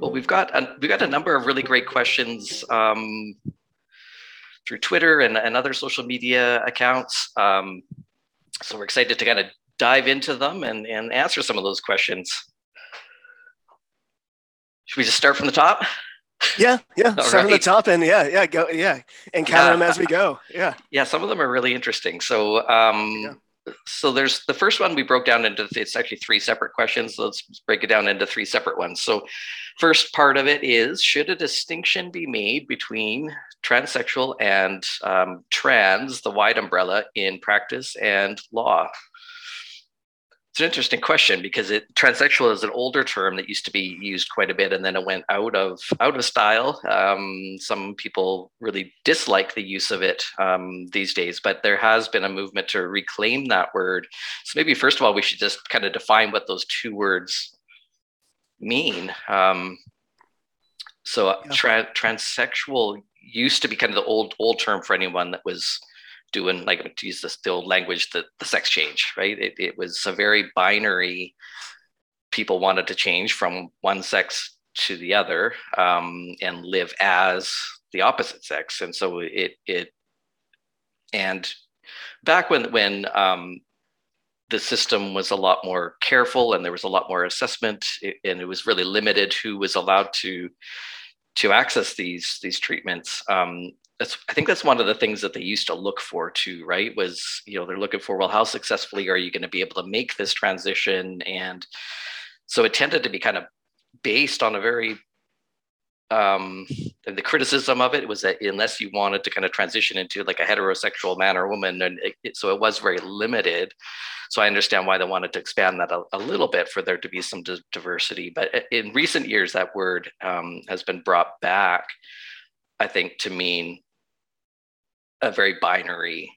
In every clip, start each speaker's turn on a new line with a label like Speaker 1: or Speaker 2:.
Speaker 1: Well, we've got a, we've got a number of really great questions um, through Twitter and, and other social media accounts. Um, so we're excited to kind of dive into them and, and answer some of those questions. Should we just start from the top?
Speaker 2: Yeah, yeah. All start right. from the top and yeah, yeah, go, yeah, and count yeah. them as we go. Yeah,
Speaker 1: yeah. Some of them are really interesting. So, um, yeah so there's the first one we broke down into it's actually three separate questions. Let's break it down into three separate ones. So first part of it is should a distinction be made between transsexual and um, trans the wide umbrella in practice and law it's an interesting question because it transsexual is an older term that used to be used quite a bit, and then it went out of out of style. Um, some people really dislike the use of it um, these days, but there has been a movement to reclaim that word. So maybe first of all, we should just kind of define what those two words mean. Um, so yeah. tra- transsexual used to be kind of the old old term for anyone that was doing like to use the still language the, the sex change right? It, it was a very binary people wanted to change from one sex to the other um, and live as the opposite sex. And so it it and back when when um, the system was a lot more careful and there was a lot more assessment and it was really limited who was allowed to to access these these treatments um, that's I think that's one of the things that they used to look for too, right? Was you know they're looking for well, how successfully are you going to be able to make this transition? And so it tended to be kind of based on a very um, the criticism of it was that unless you wanted to kind of transition into like a heterosexual man or woman, and it, so it was very limited. So I understand why they wanted to expand that a, a little bit for there to be some di- diversity. But in recent years, that word um, has been brought back, I think, to mean a very binary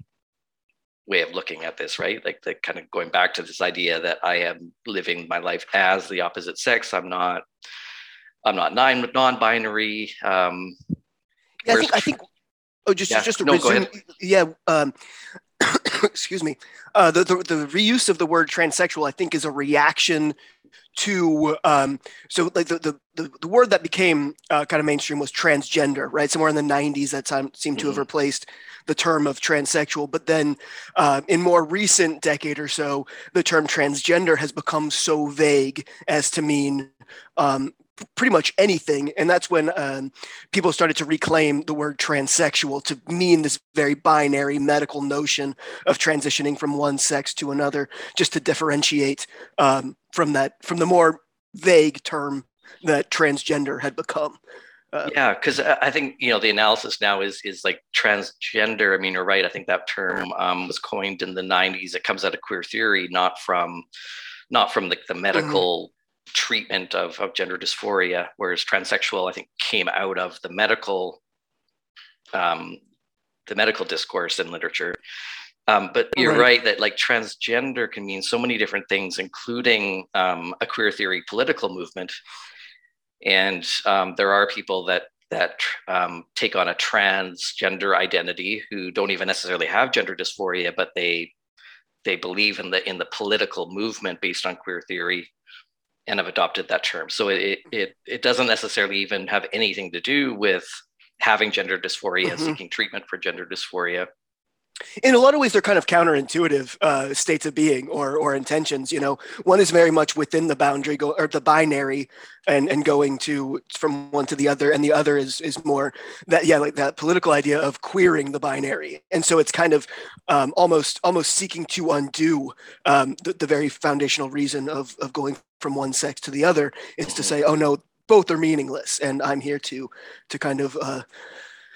Speaker 1: way of looking at this, right? Like the kind of going back to this idea that I am living my life as the opposite sex. I'm not. I'm not nine non-binary. Um,
Speaker 2: yeah, I think, I think. Oh, just yeah, just to no, resume. Yeah. Um, excuse me. Uh, the, the the reuse of the word transsexual, I think, is a reaction to um, so like the, the, the word that became uh, kind of mainstream was transgender, right? Somewhere in the '90s, that time seemed to mm-hmm. have replaced the term of transsexual. But then, uh, in more recent decade or so, the term transgender has become so vague as to mean um, pretty much anything. And that's when um, people started to reclaim the word transsexual to mean this very binary medical notion of transitioning from one sex to another, just to differentiate um, from that, from the more vague term that transgender had become.
Speaker 1: Uh, yeah, because I think you know the analysis now is is like transgender. I mean, you're right. I think that term um, was coined in the '90s. It comes out of queer theory, not from not from the, the medical mm-hmm. Treatment of, of gender dysphoria. Whereas transsexual, I think, came out of the medical um, the medical discourse in literature. Um, but you're right. right. that like transgender can mean so many different things, including um, a queer theory political movement and um, there are people that that um, take on a transgender identity who don't even necessarily have gender dysphoria, but they they believe in the in the political movement based on queer theory and have adopted that term. So it it it doesn't necessarily even have anything to do with having gender dysphoria mm-hmm. and seeking treatment for gender dysphoria
Speaker 2: in a lot of ways they're kind of counterintuitive uh, states of being or or intentions you know one is very much within the boundary go or the binary and and going to from one to the other and the other is is more that yeah like that political idea of queering the binary and so it's kind of um, almost almost seeking to undo um, the, the very foundational reason of of going from one sex to the other is to say oh no both are meaningless and i'm here to to kind of uh,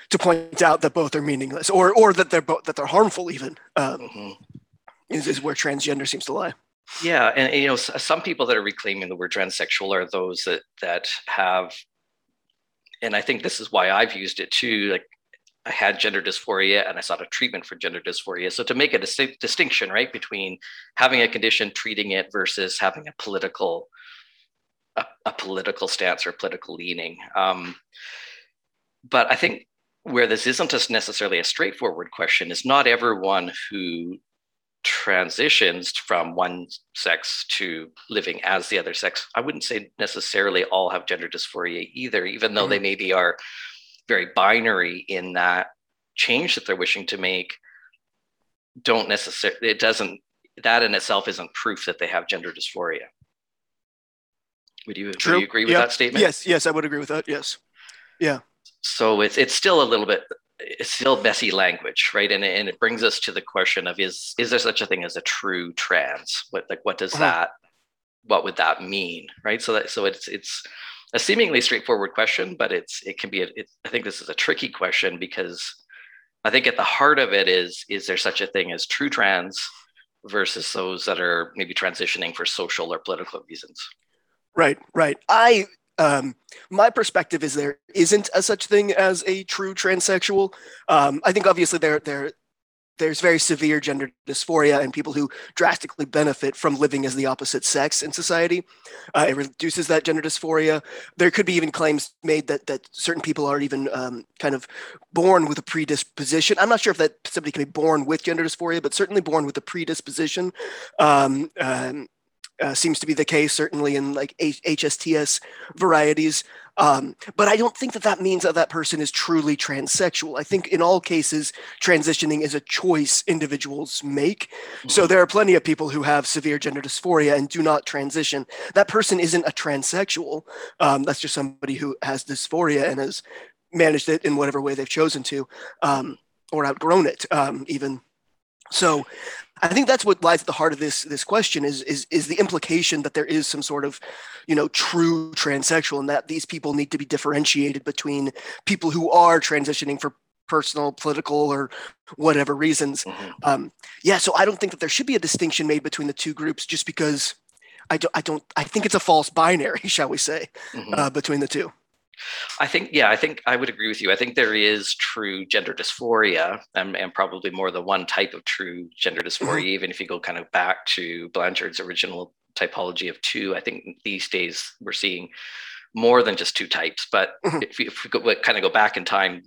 Speaker 2: to point out that both are meaningless or or that they're both that they're harmful even um, mm-hmm. is, is where transgender seems to lie
Speaker 1: yeah and, and, you know some people that are reclaiming the word transsexual are those that that have and I think this is why I've used it too. Like I had gender dysphoria and I sought a treatment for gender dysphoria. So to make a dis- distinction, right, between having a condition, treating it versus having a political a, a political stance or political leaning. Um, but I think where this isn't just necessarily a straightforward question is not everyone who transitions from one sex to living as the other sex. I wouldn't say necessarily all have gender dysphoria either, even though mm-hmm. they maybe are very binary in that change that they're wishing to make don't necessarily it doesn't that in itself isn't proof that they have gender dysphoria. Would you, would you agree with
Speaker 2: yeah.
Speaker 1: that statement?
Speaker 2: Yes yes i would agree with that yes. Yeah.
Speaker 1: So it's it's still a little bit it's still messy language right? And, and it brings us to the question of is is there such a thing as a true trans? What like what does uh-huh. that what would that mean right? So that so it's it's a seemingly straightforward question, but it's it can be. A, it, I think this is a tricky question because I think at the heart of it is is there such a thing as true trans versus those that are maybe transitioning for social or political reasons.
Speaker 2: Right, right. I um, my perspective is there isn't a such thing as a true transsexual. Um, I think obviously there there there's very severe gender dysphoria and people who drastically benefit from living as the opposite sex in society. Uh, it reduces that gender dysphoria. There could be even claims made that that certain people are even um, kind of born with a predisposition. I'm not sure if that somebody can be born with gender dysphoria, but certainly born with a predisposition. Um, um, uh, seems to be the case, certainly in like H- HSTS varieties. Um, but I don't think that that means that that person is truly transsexual. I think in all cases, transitioning is a choice individuals make. Mm-hmm. So there are plenty of people who have severe gender dysphoria and do not transition. That person isn't a transsexual. Um, that's just somebody who has dysphoria and has managed it in whatever way they've chosen to, um, or outgrown it, um, even. So I think that's what lies at the heart of this this question is is is the implication that there is some sort of, you know, true transsexual and that these people need to be differentiated between people who are transitioning for personal, political, or whatever reasons. Mm-hmm. Um, yeah, so I don't think that there should be a distinction made between the two groups just because I don't I don't I think it's a false binary, shall we say, mm-hmm. uh, between the two.
Speaker 1: I think, yeah, I think I would agree with you. I think there is true gender dysphoria and, and probably more than one type of true gender dysphoria, mm-hmm. even if you go kind of back to Blanchard's original typology of two. I think these days we're seeing more than just two types. But mm-hmm. if, if we go, kind of go back in time,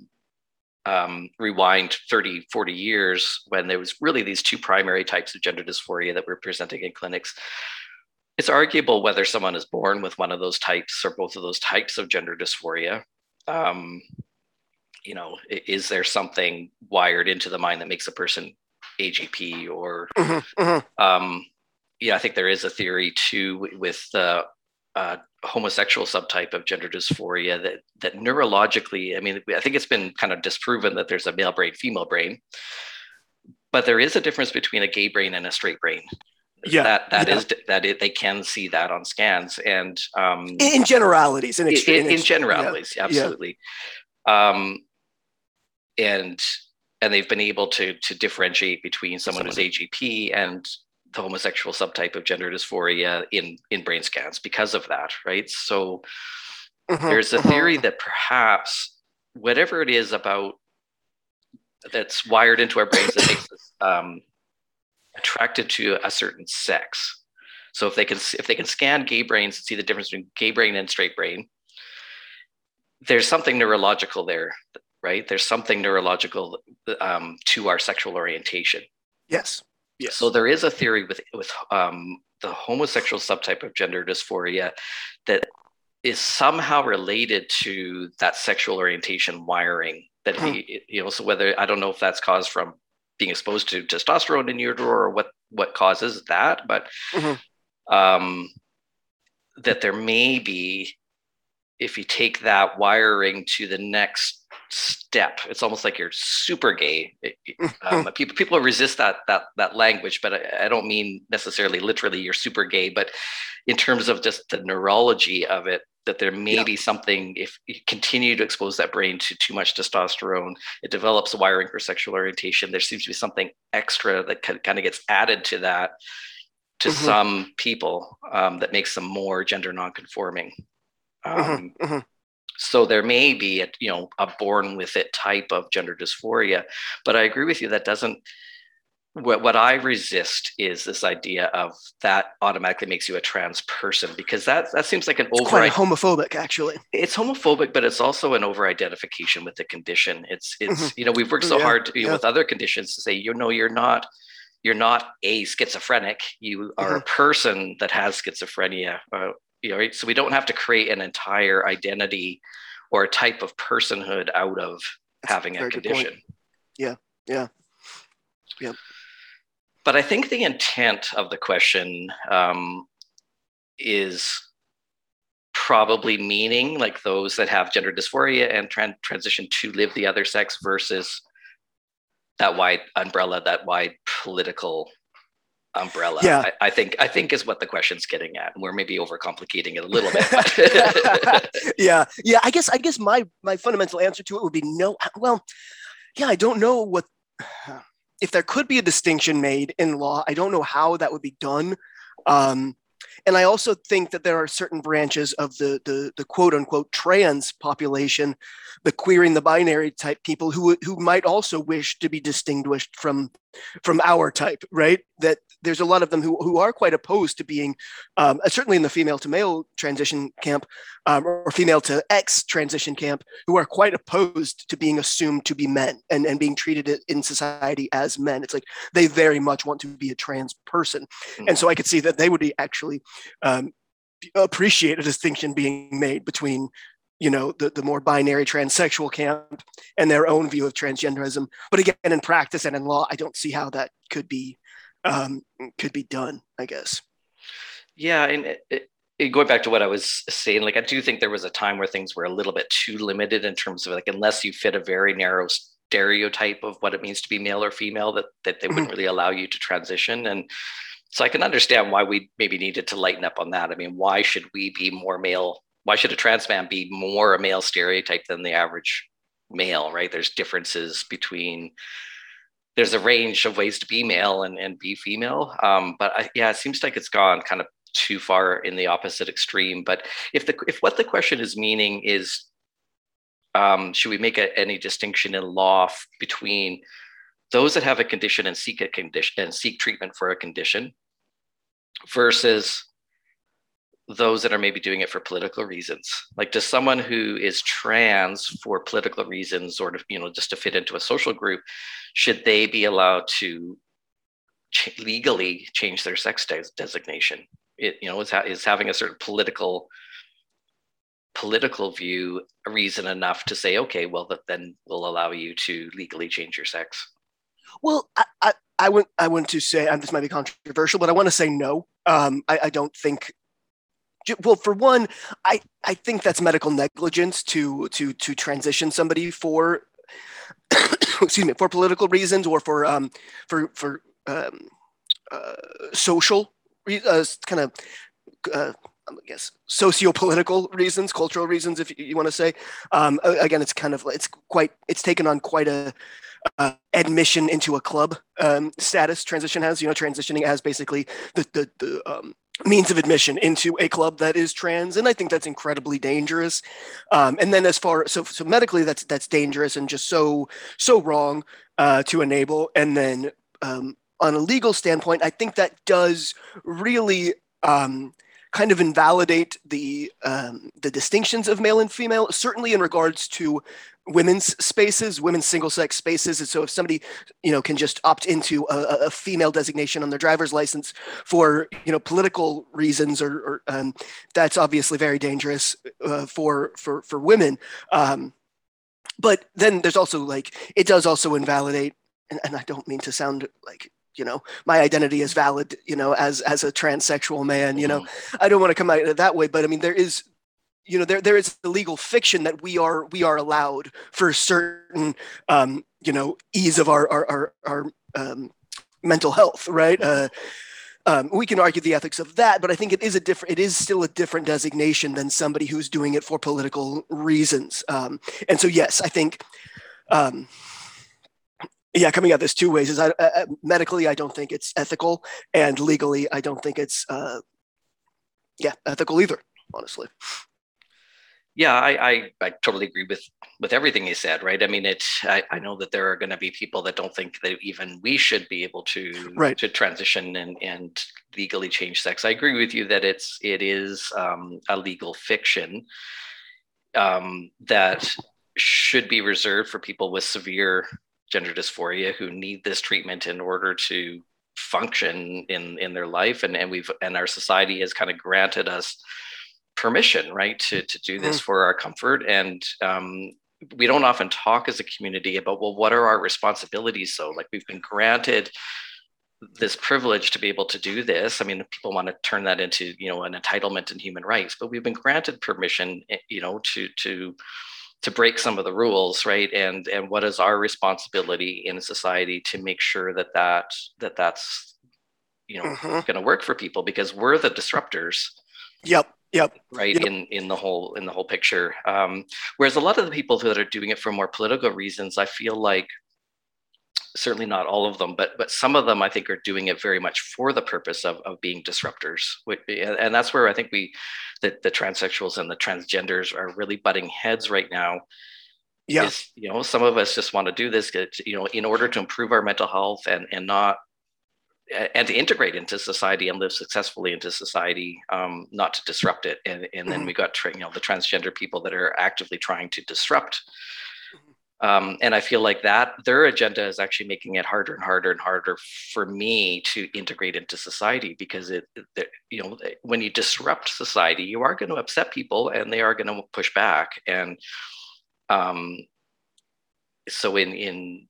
Speaker 1: um, rewind 30, 40 years when there was really these two primary types of gender dysphoria that we're presenting in clinics it's arguable whether someone is born with one of those types or both of those types of gender dysphoria. Um, you know, is there something wired into the mind that makes a person AGP or, mm-hmm, mm-hmm. Um, yeah, I think there is a theory too with the uh, homosexual subtype of gender dysphoria that that neurologically, I mean, I think it's been kind of disproven that there's a male brain, female brain, but there is a difference between a gay brain and a straight brain yeah that that yeah. is that it, they can see that on scans and um
Speaker 2: in generalities in,
Speaker 1: in, in generalities yeah. absolutely yeah. um and and they've been able to to differentiate between someone who's agp and the homosexual subtype of gender dysphoria in in brain scans because of that right so mm-hmm, there's a mm-hmm. theory that perhaps whatever it is about that's wired into our brains that makes us um, attracted to a certain sex. So if they can if they can scan gay brains and see the difference between gay brain and straight brain, there's something neurological there, right? There's something neurological um, to our sexual orientation.
Speaker 2: Yes. Yes.
Speaker 1: So there is a theory with with um, the homosexual subtype of gender dysphoria that is somehow related to that sexual orientation wiring that he, you know, so whether I don't know if that's caused from being exposed to testosterone in your utero or what what causes that, but mm-hmm. um, that there may be if you take that wiring to the next step it's almost like you're super gay um, people people resist that that that language but I, I, don't mean necessarily literally you're super gay but in terms of just the neurology of it that there may yeah. be something if you continue to expose that brain to too much testosterone it develops a wiring for sexual orientation there seems to be something extra that kind of gets added to that to mm-hmm. some people um, that makes them more gender nonconforming mm-hmm. um, mm-hmm. so there may be a you know a born with it type of gender dysphoria but i agree with you that doesn't what, what I resist is this idea of that automatically makes you a trans person because that that seems like an
Speaker 2: it's
Speaker 1: over
Speaker 2: quite homophobic actually.
Speaker 1: It's homophobic, but it's also an over identification with the condition. It's it's mm-hmm. you know we've worked so yeah, hard to, you know, with other conditions to say you know you're not you're not a schizophrenic. You are mm-hmm. a person that has schizophrenia. Uh, you know, right? so we don't have to create an entire identity or a type of personhood out of That's having a condition.
Speaker 2: Yeah, yeah, yeah
Speaker 1: but I think the intent of the question um, is probably meaning like those that have gender dysphoria and tran- transition to live the other sex versus that wide umbrella, that wide political umbrella.
Speaker 2: Yeah.
Speaker 1: I, I, think I think is what the question's getting at. And we're maybe overcomplicating it a little bit.
Speaker 2: yeah. Yeah. I guess I guess my my fundamental answer to it would be no. Well, yeah, I don't know what if there could be a distinction made in law, I don't know how that would be done. Um, and I also think that there are certain branches of the, the, the quote unquote trans population, the queering the binary type people who, who might also wish to be distinguished from, from our type, right? That there's a lot of them who, who are quite opposed to being, um, certainly in the female to male transition camp um, or female to X transition camp, who are quite opposed to being assumed to be men and, and being treated in society as men. It's like they very much want to be a trans person. Mm-hmm. And so I could see that they would be actually um, appreciate a distinction being made between you know the, the more binary transsexual camp and their own view of transgenderism but again in practice and in law i don't see how that could be um, could be done, I guess.
Speaker 1: Yeah, and it, it, going back to what I was saying, like I do think there was a time where things were a little bit too limited in terms of like unless you fit a very narrow stereotype of what it means to be male or female, that that they wouldn't mm-hmm. really allow you to transition. And so I can understand why we maybe needed to lighten up on that. I mean, why should we be more male? Why should a trans man be more a male stereotype than the average male? Right? There's differences between there's a range of ways to be male and, and be female. Um, but I, yeah, it seems like it's gone kind of too far in the opposite extreme. But if the if what the question is meaning is, um, should we make a, any distinction in law f- between those that have a condition and seek a condition and seek treatment for a condition versus those that are maybe doing it for political reasons. Like does someone who is trans for political reasons or to, you know just to fit into a social group should they be allowed to ch- legally change their sex de- designation? It you know is, ha- is having a certain political political view a reason enough to say okay well that then we'll allow you to legally change your sex
Speaker 2: well i i, I want i want to say and this might be controversial but i want to say no. Um, I, I don't think well for one i i think that's medical negligence to to to transition somebody for excuse me for political reasons or for um for for um uh, social uh, kind of uh, I guess socio-political reasons, cultural reasons, if you, you want to say. Um, again, it's kind of it's quite it's taken on quite a uh, admission into a club um, status. Transition has you know transitioning as basically the the, the um, means of admission into a club that is trans and i think that's incredibly dangerous. Um, and then as far so so medically that's that's dangerous and just so so wrong uh, to enable. And then um, on a legal standpoint i think that does really um, kind of invalidate the um, the distinctions of male and female certainly in regards to women's spaces, women's single sex spaces. And so if somebody, you know, can just opt into a, a female designation on their driver's license for, you know, political reasons, or, or um, that's obviously very dangerous uh, for for for women. Um, but then there's also like it does also invalidate, and, and I don't mean to sound like you know my identity is valid you know as as a transsexual man you know mm-hmm. i don't want to come out that way but i mean there is you know there there is a legal fiction that we are we are allowed for certain um, you know ease of our our our, our um, mental health right? Uh, um, we can argue the ethics of that but i think it is a different it is still a different designation than somebody who's doing it for political reasons. Um, and so yes i think um, yeah coming at this two ways is I, uh, medically i don't think it's ethical and legally i don't think it's uh, yeah ethical either honestly
Speaker 1: yeah, I, I, I totally agree with with everything he said. Right. I mean, it. I, I know that there are going to be people that don't think that even we should be able to
Speaker 2: right.
Speaker 1: to transition and and legally change sex. I agree with you that it's it is um, a legal fiction um, that should be reserved for people with severe gender dysphoria who need this treatment in order to function in in their life and and we've and our society has kind of granted us permission right to to do this mm. for our comfort. And um, we don't often talk as a community about well what are our responsibilities so like we've been granted this privilege to be able to do this. I mean people want to turn that into you know an entitlement in human rights but we've been granted permission eh, you know to to to break some of the rules right? And and what is our responsibility in society to make sure that that that that's you know mm-hmm. going to work for people? Because we're the disruptors.
Speaker 2: Yep yep
Speaker 1: right
Speaker 2: yep.
Speaker 1: in in the whole in the whole picture um, whereas a lot of the people that are doing it for more political reasons i feel like certainly not all of them, but but some of them I think are doing it very much for the purpose of, of being disruptors. And that's where I think we, the, the transsexuals and the transgenders are really butting heads right now.
Speaker 2: Yeah.
Speaker 1: You know, some of us just want to do this, you know, in order to improve our mental health and and not and to integrate into society and live successfully into society, um, not to disrupt it. And, and then mm-hmm. we got, you know, the transgender people that are actively trying to disrupt um, and I feel like that their agenda is actually making it harder and harder and harder for me to integrate into society because it, it you know, when you disrupt society, you are going to upset people and they are going to push back. And um, so in in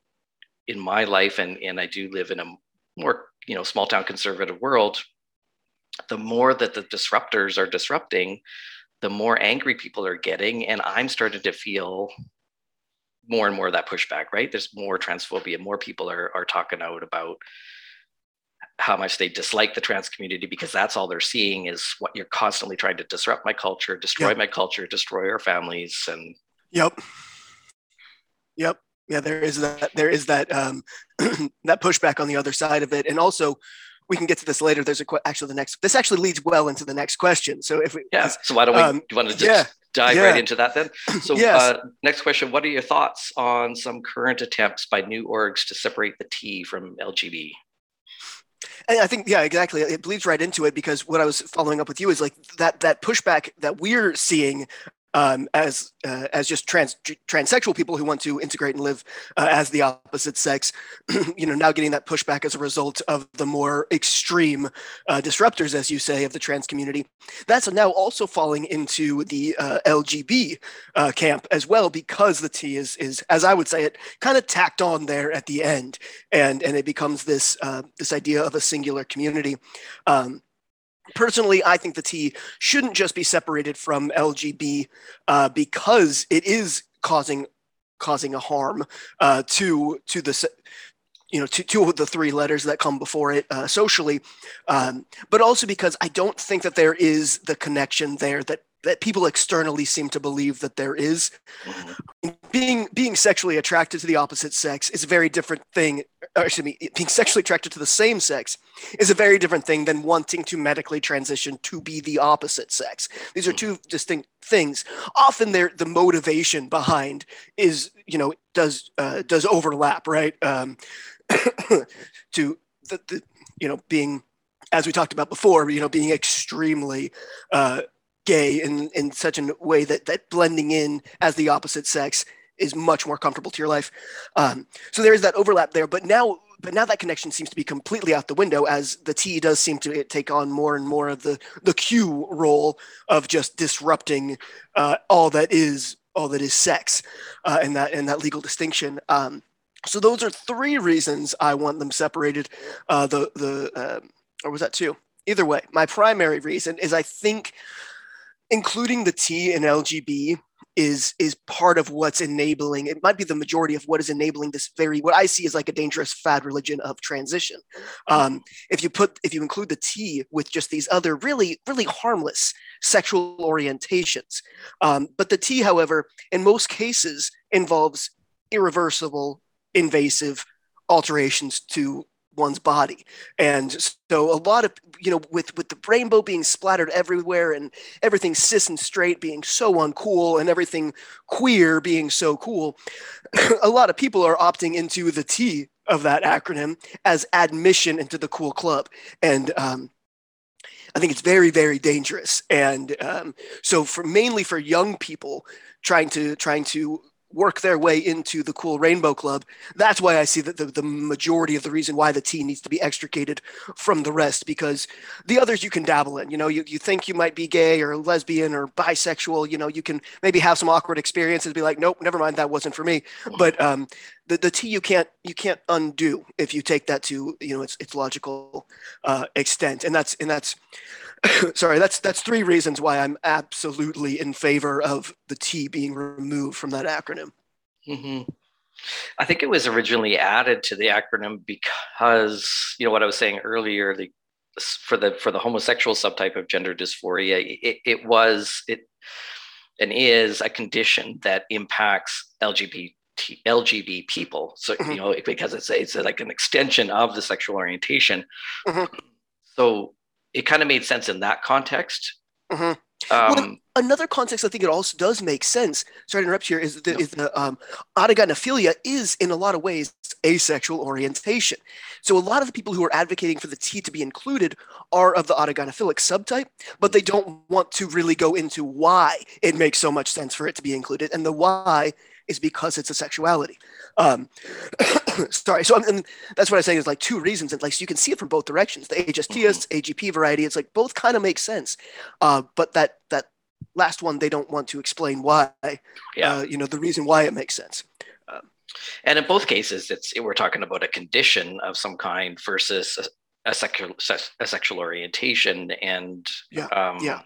Speaker 1: in my life, and and I do live in a more you know small town conservative world. The more that the disruptors are disrupting, the more angry people are getting, and I'm starting to feel more and more of that pushback, right? There's more transphobia, more people are, are talking out about how much they dislike the trans community because that's all they're seeing is what you're constantly trying to disrupt my culture, destroy yep. my culture, destroy our families. And
Speaker 2: yep. Yep. Yeah, there is that there is that um that pushback on the other side of it. And also we can get to this later. There's a actually the next. This actually leads well into the next question. So if we,
Speaker 1: yeah, so why don't we? Um, do you want to just yeah, dive yeah. right into that then? So yes. uh, next question: What are your thoughts on some current attempts by new orgs to separate the T from LGB?
Speaker 2: And I think, yeah, exactly. It bleeds right into it because what I was following up with you is like that that pushback that we're seeing um, as uh, as just trans transsexual people who want to integrate and live uh, as the opposite sex, you know, now getting that pushback as a result of the more extreme uh, disruptors, as you say, of the trans community. That's now also falling into the uh, LGB uh, camp as well, because the T is is as I would say it, kind of tacked on there at the end, and and it becomes this uh, this idea of a singular community. Um, personally, I think the T shouldn't just be separated from LGB uh, because it is causing causing a harm uh, to to the you know to two of the three letters that come before it uh, socially, um, but also because I don't think that there is the connection there that that people externally seem to believe that there is. Mm-hmm. Being being sexually attracted to the opposite sex is a very different thing. Or excuse me, being sexually attracted to the same sex is a very different thing than wanting to medically transition to be the opposite sex. These are two distinct things. Often, there the motivation behind is you know does uh, does overlap, right? Um, to the, the you know being as we talked about before, you know, being extremely uh, gay in in such a way that that blending in as the opposite sex is much more comfortable to your life. Um, so there is that overlap there, but now but now that connection seems to be completely out the window as the T does seem to take on more and more of the the Q role of just disrupting uh, all that is all that is sex uh, and that and that legal distinction. Um, so those are three reasons I want them separated. Uh, the the uh, or was that two? Either way, my primary reason is I think including the T in LGB is is part of what's enabling it might be the majority of what is enabling this very what i see is like a dangerous fad religion of transition. Um, if you put if you include the t with just these other really really harmless sexual orientations. Um, but the t however in most cases involves irreversible invasive alterations to one's body. And so a lot of, you know, with, with the rainbow being splattered everywhere and everything cis and straight being so uncool and everything queer being so cool, a lot of people are opting into the T of that acronym as admission into the cool club. And, um, I think it's very, very dangerous. And um, so, for mainly for young people trying to trying to work their way into the cool rainbow club that's why i see that the, the majority of the reason why the T needs to be extricated from the rest because the others you can dabble in. You know you, you think you might be gay or lesbian or bisexual you know you can maybe have some awkward experiences be like nope never mind that wasn't for me. But um, the, the T you can't you can't undo if you take that to you know its, its logical uh, extent. And that's and that's sorry, that's that's three reasons why I'm absolutely in favor of the T being removed from that acronym.
Speaker 1: Mm-hmm. I think it was originally added to the acronym because you know what I was saying earlier. The for the for the homosexual subtype of gender dysphoria, it, it was it and is a condition that impacts LGBT LGBT people. So mm-hmm. you know because it's it's like an extension of the sexual orientation. Mm-hmm. So it kind of made sense in that context.
Speaker 2: Mm-hmm. Um, well, another context I think it also does make sense. Sorry to interrupt here. Is the, is the um, autogynephilia is in a lot of ways asexual orientation. So a lot of the people who are advocating for the T to be included are of the autogynephilic subtype, but they don't want to really go into why it makes so much sense for it to be included, and the why is because it's a sexuality. Um, sorry. So and that's what I'm saying is like two reasons, and like so you can see it from both directions. The HSTS, mm-hmm. AGP variety. It's like both kind of make sense, uh, but that that last one they don't want to explain why. Yeah. Uh, you know the reason why it makes sense. Um,
Speaker 1: and in both cases, it's we're talking about a condition of some kind versus a, a sexual a sexual orientation, and
Speaker 2: yeah, um, yeah.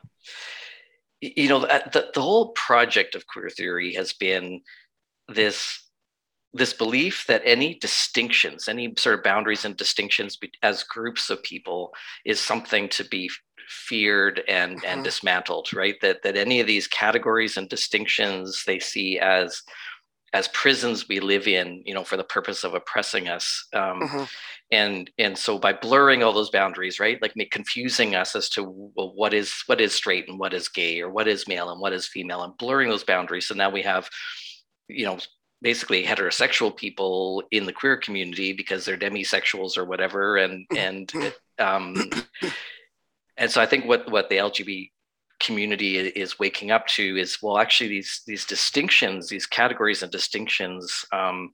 Speaker 1: You know, the, the whole project of queer theory has been this this belief that any distinctions, any sort of boundaries and distinctions as groups of people is something to be feared and mm-hmm. and dismantled, right? That that any of these categories and distinctions they see as as prisons we live in, you know, for the purpose of oppressing us. Um, mm-hmm. And and so by blurring all those boundaries, right, like confusing us as to well, what is what is straight and what is gay, or what is male and what is female, and blurring those boundaries. So now we have you know basically heterosexual people in the queer community because they're demisexuals or whatever. And and um and so i think what what the lgbt community is waking up to is well actually these these distinctions these categories and distinctions um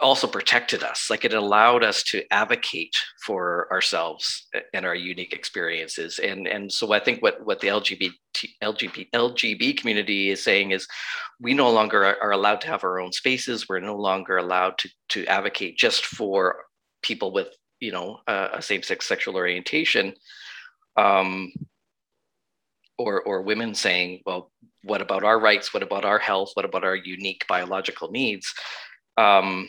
Speaker 1: also protected us. Like it allowed us to advocate for ourselves and our unique experiences. And and so i think what what the lgbt lgbt lgb community is saying is we no longer are, allowed to have our own spaces. We're no longer allowed to to advocate just for people with you know a, a same-sex sexual orientation um or or women saying well what about our rights? What about our health? What about our unique biological needs um,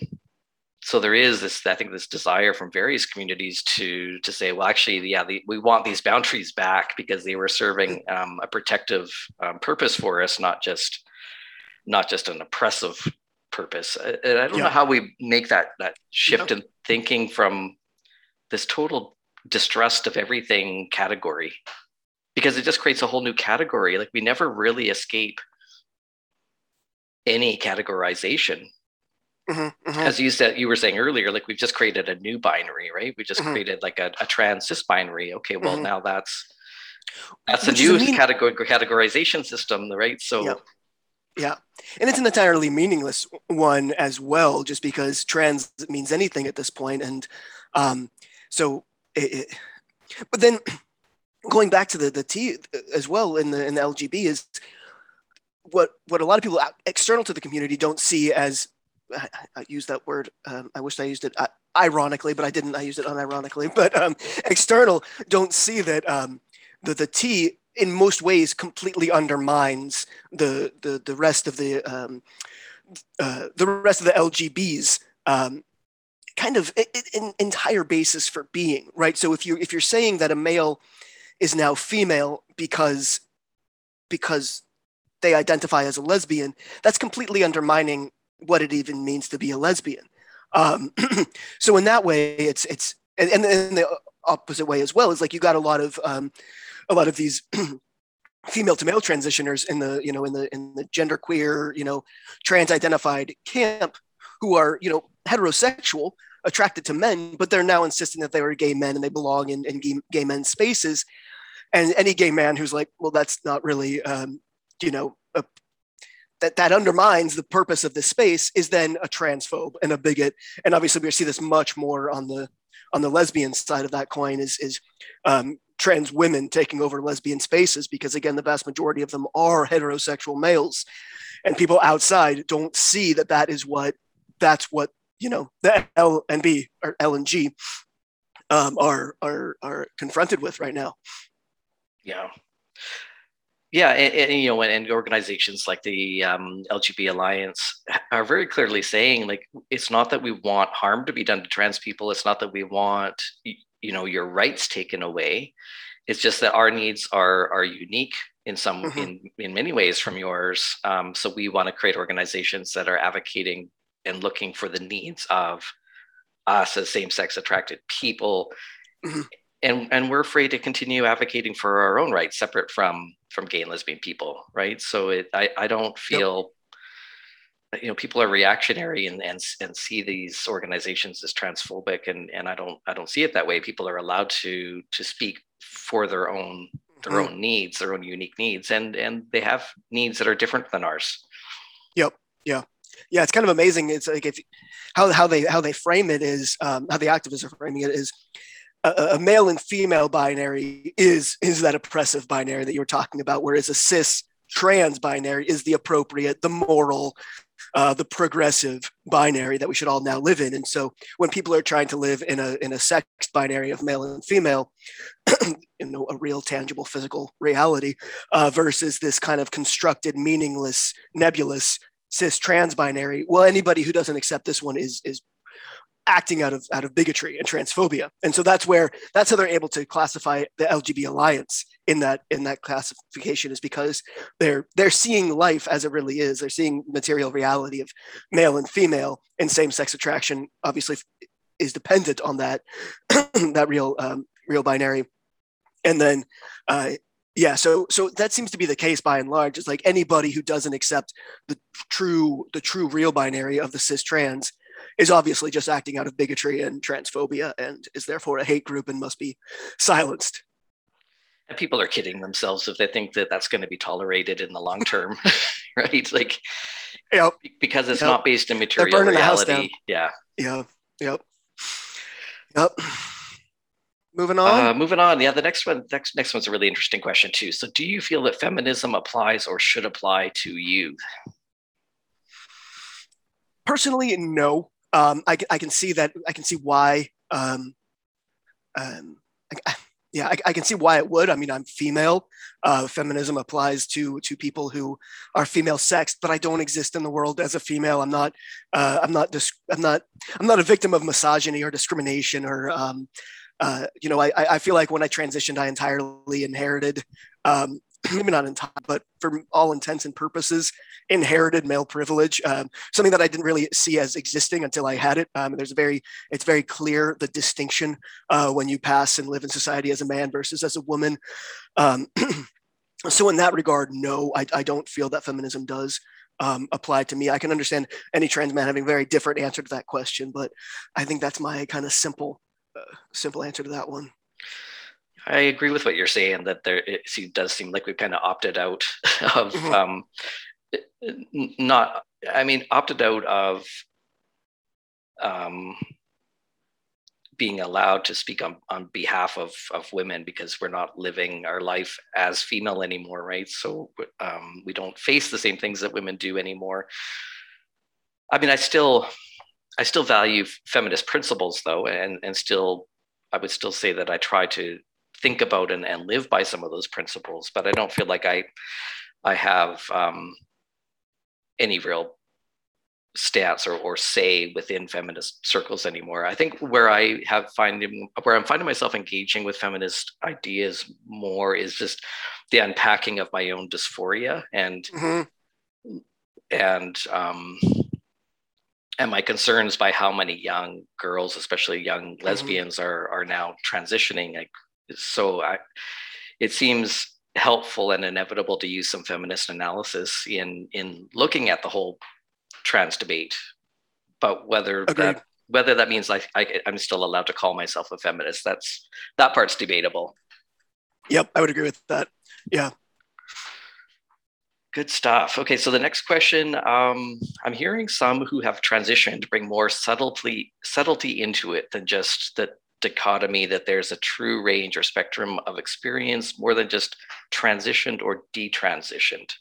Speaker 1: so there is this i think this desire from various communities to to say well actually yeah the, we want these boundaries back because they were serving um, a protective um, purpose for us not just not just an oppressive purpose. And i don't yeah. know how we make that that shift in thinking from this total distrust of everything category because it just creates a whole new category. Like we never really escape any categorization Mm-hmm, mm-hmm. As you said, you were saying earlier, like we've just created a new binary, right? We just mm-hmm. created like a, a trans cis binary. Okay, well mm-hmm. now that's that's Which a new mean- category categorization system, right? So
Speaker 2: yeah. yeah, and it's an entirely meaningless one as well, just because trans means anything at this point, and um, so it, it, but then going back to the the T as well in the in the LGB is what what a lot of people external to the community don't see as I, I use that word. Um, I wish I used it uh, ironically, but I didn't. I used it unironically. But um, external don't see that um, the the T in most ways completely undermines the the the rest of the um, uh, the rest of the LGBs um, kind of an entire basis for being right. So if you if you're saying that a male is now female because because they identify as a lesbian, that's completely undermining what it even means to be a lesbian. Um, so in that way, it's it's and, and the opposite way as well is like you got a lot of um, a lot of these female to male transitioners in the you know in the in the gender queer you know trans identified camp who are you know heterosexual attracted to men but they're now insisting that they are gay men and they belong in, in gay, gay men's spaces and any gay man who's like well that's not really um, you know a, that that undermines the purpose of this space is then a transphobe and a bigot. And obviously we see this much more on the on the lesbian side of that coin is is um, trans women taking over lesbian spaces because again the vast majority of them are heterosexual males. And people outside don't see that that is what that's what you know the L and B or L and G um, are are are confronted with right now.
Speaker 1: Yeah, yeah, and, and, you know, and organizations like the um, LGB Alliance are very clearly saying, like, it's not that we want harm to be done to trans people. It's not that we want, you know, your rights taken away. It's just that our needs are are unique in some mm-hmm. in in many ways from yours. Um, so we want to create organizations that are advocating and looking for the needs of us as same sex attracted people. Mm-hmm and and we're afraid to continue advocating for our own rights separate from from gay and lesbian people right? So it i, I don't feel you know people are reactionary and, and and see these organizations as transphobic and and i don't i don't see it that way. People are allowed to to speak for their own their mm-hmm. own needs their own unique needs and and they have needs that are different than ours.
Speaker 2: Yep. Yeah. Yeah it's kind of amazing. It's like if how, how they how they frame it is um, how the activists are framing it is a, male and female binary is is that oppressive binary that you were talking about, whereas a cis trans binary is the appropriate, the moral, uh, the progressive binary that we should all now live in. And so when people are trying to live in a in a sex binary of male and female, you know, a real tangible physical reality uh, versus this kind of constructed, meaningless, nebulous cis trans binary. Well, anybody who doesn't accept this one is is acting out of out of bigotry and transphobia. And so that's where that's how they're able to classify the lgb alliance in that in that classification is because they're they're seeing life as it really is. They're seeing material reality of male and female and same-sex attraction obviously is dependent on that that real um, real binary. And then uh, yeah so so that seems to be the case by and large. It's like anybody who doesn't accept the true the true real binary of the cis trans is obviously just acting out of bigotry and transphobia and is therefore a hate group and must be silenced.
Speaker 1: And people are kidding themselves if they think that that's going to be tolerated in the long term, right? Like, yep. because it's yep. not based in material reality. Yeah.
Speaker 2: Yeah. Yep. Yep. Moving on.
Speaker 1: Uh, moving on. Yeah, the next one. Next, next one's a really interesting question too. So, do you feel that feminism applies or should apply to you?
Speaker 2: Personally, no um, I, I can see that I can see why um, um, I, yeah I, I, can see why it would. I mean I'm female. Uh, feminism applies to to people who are female sexed but I don't exist in the world as a female. I'm not uh, I'm not dis- I'm not I'm not a victim of misogyny or discrimination or um, uh, you know I, I feel like when I transitioned I entirely inherited um, maybe not in but for all intents and purposes, inherited male privilege. Um, something that I didn't really see as existing until I had it. Um, there's a very, it's very clear the distinction uh, when you pass and live in society as a man versus as a woman. Um, so in that regard, no, I, I, don't feel that feminism does um, apply to me. I can understand any trans man having a very different answer to that question, but I think that's my kind of simple, uh, simple answer to that one.
Speaker 1: I agree with what you're saying that there it does seem like we've kind of opted out of mm-hmm. um, not I mean opted out of um, being allowed to speak on, on behalf of, of women because we're not living our life as female anymore, right? So um, we don't face the same things that women do anymore. I mean, I still I still value feminist principles though, and and still I would still say that I try to think about and, and live by some of those principles but i don't feel like i i have um, any real stance or, or say within feminist circles anymore i think where i have finding where i'm finding myself engaging with feminist ideas more is just the unpacking of my own dysphoria and mm-hmm. and um and my concerns by how many young girls, especially young mm-hmm. lesbians, mm-hmm. are are now transitioning. Like, so I, it seems helpful and inevitable to use some feminist analysis in in looking at the whole trans debate. But whether Agreed. that whether that means like I, I'm still allowed to call myself a feminist, that's that part's debatable.
Speaker 2: Yep, I would agree with that. Yeah.
Speaker 1: Good stuff. Okay, so the next question um, I'm hearing some who have transitioned bring more subtlety subtlety into it than just the dichotomy that there's a true range or spectrum of experience more than just transitioned or detransitioned.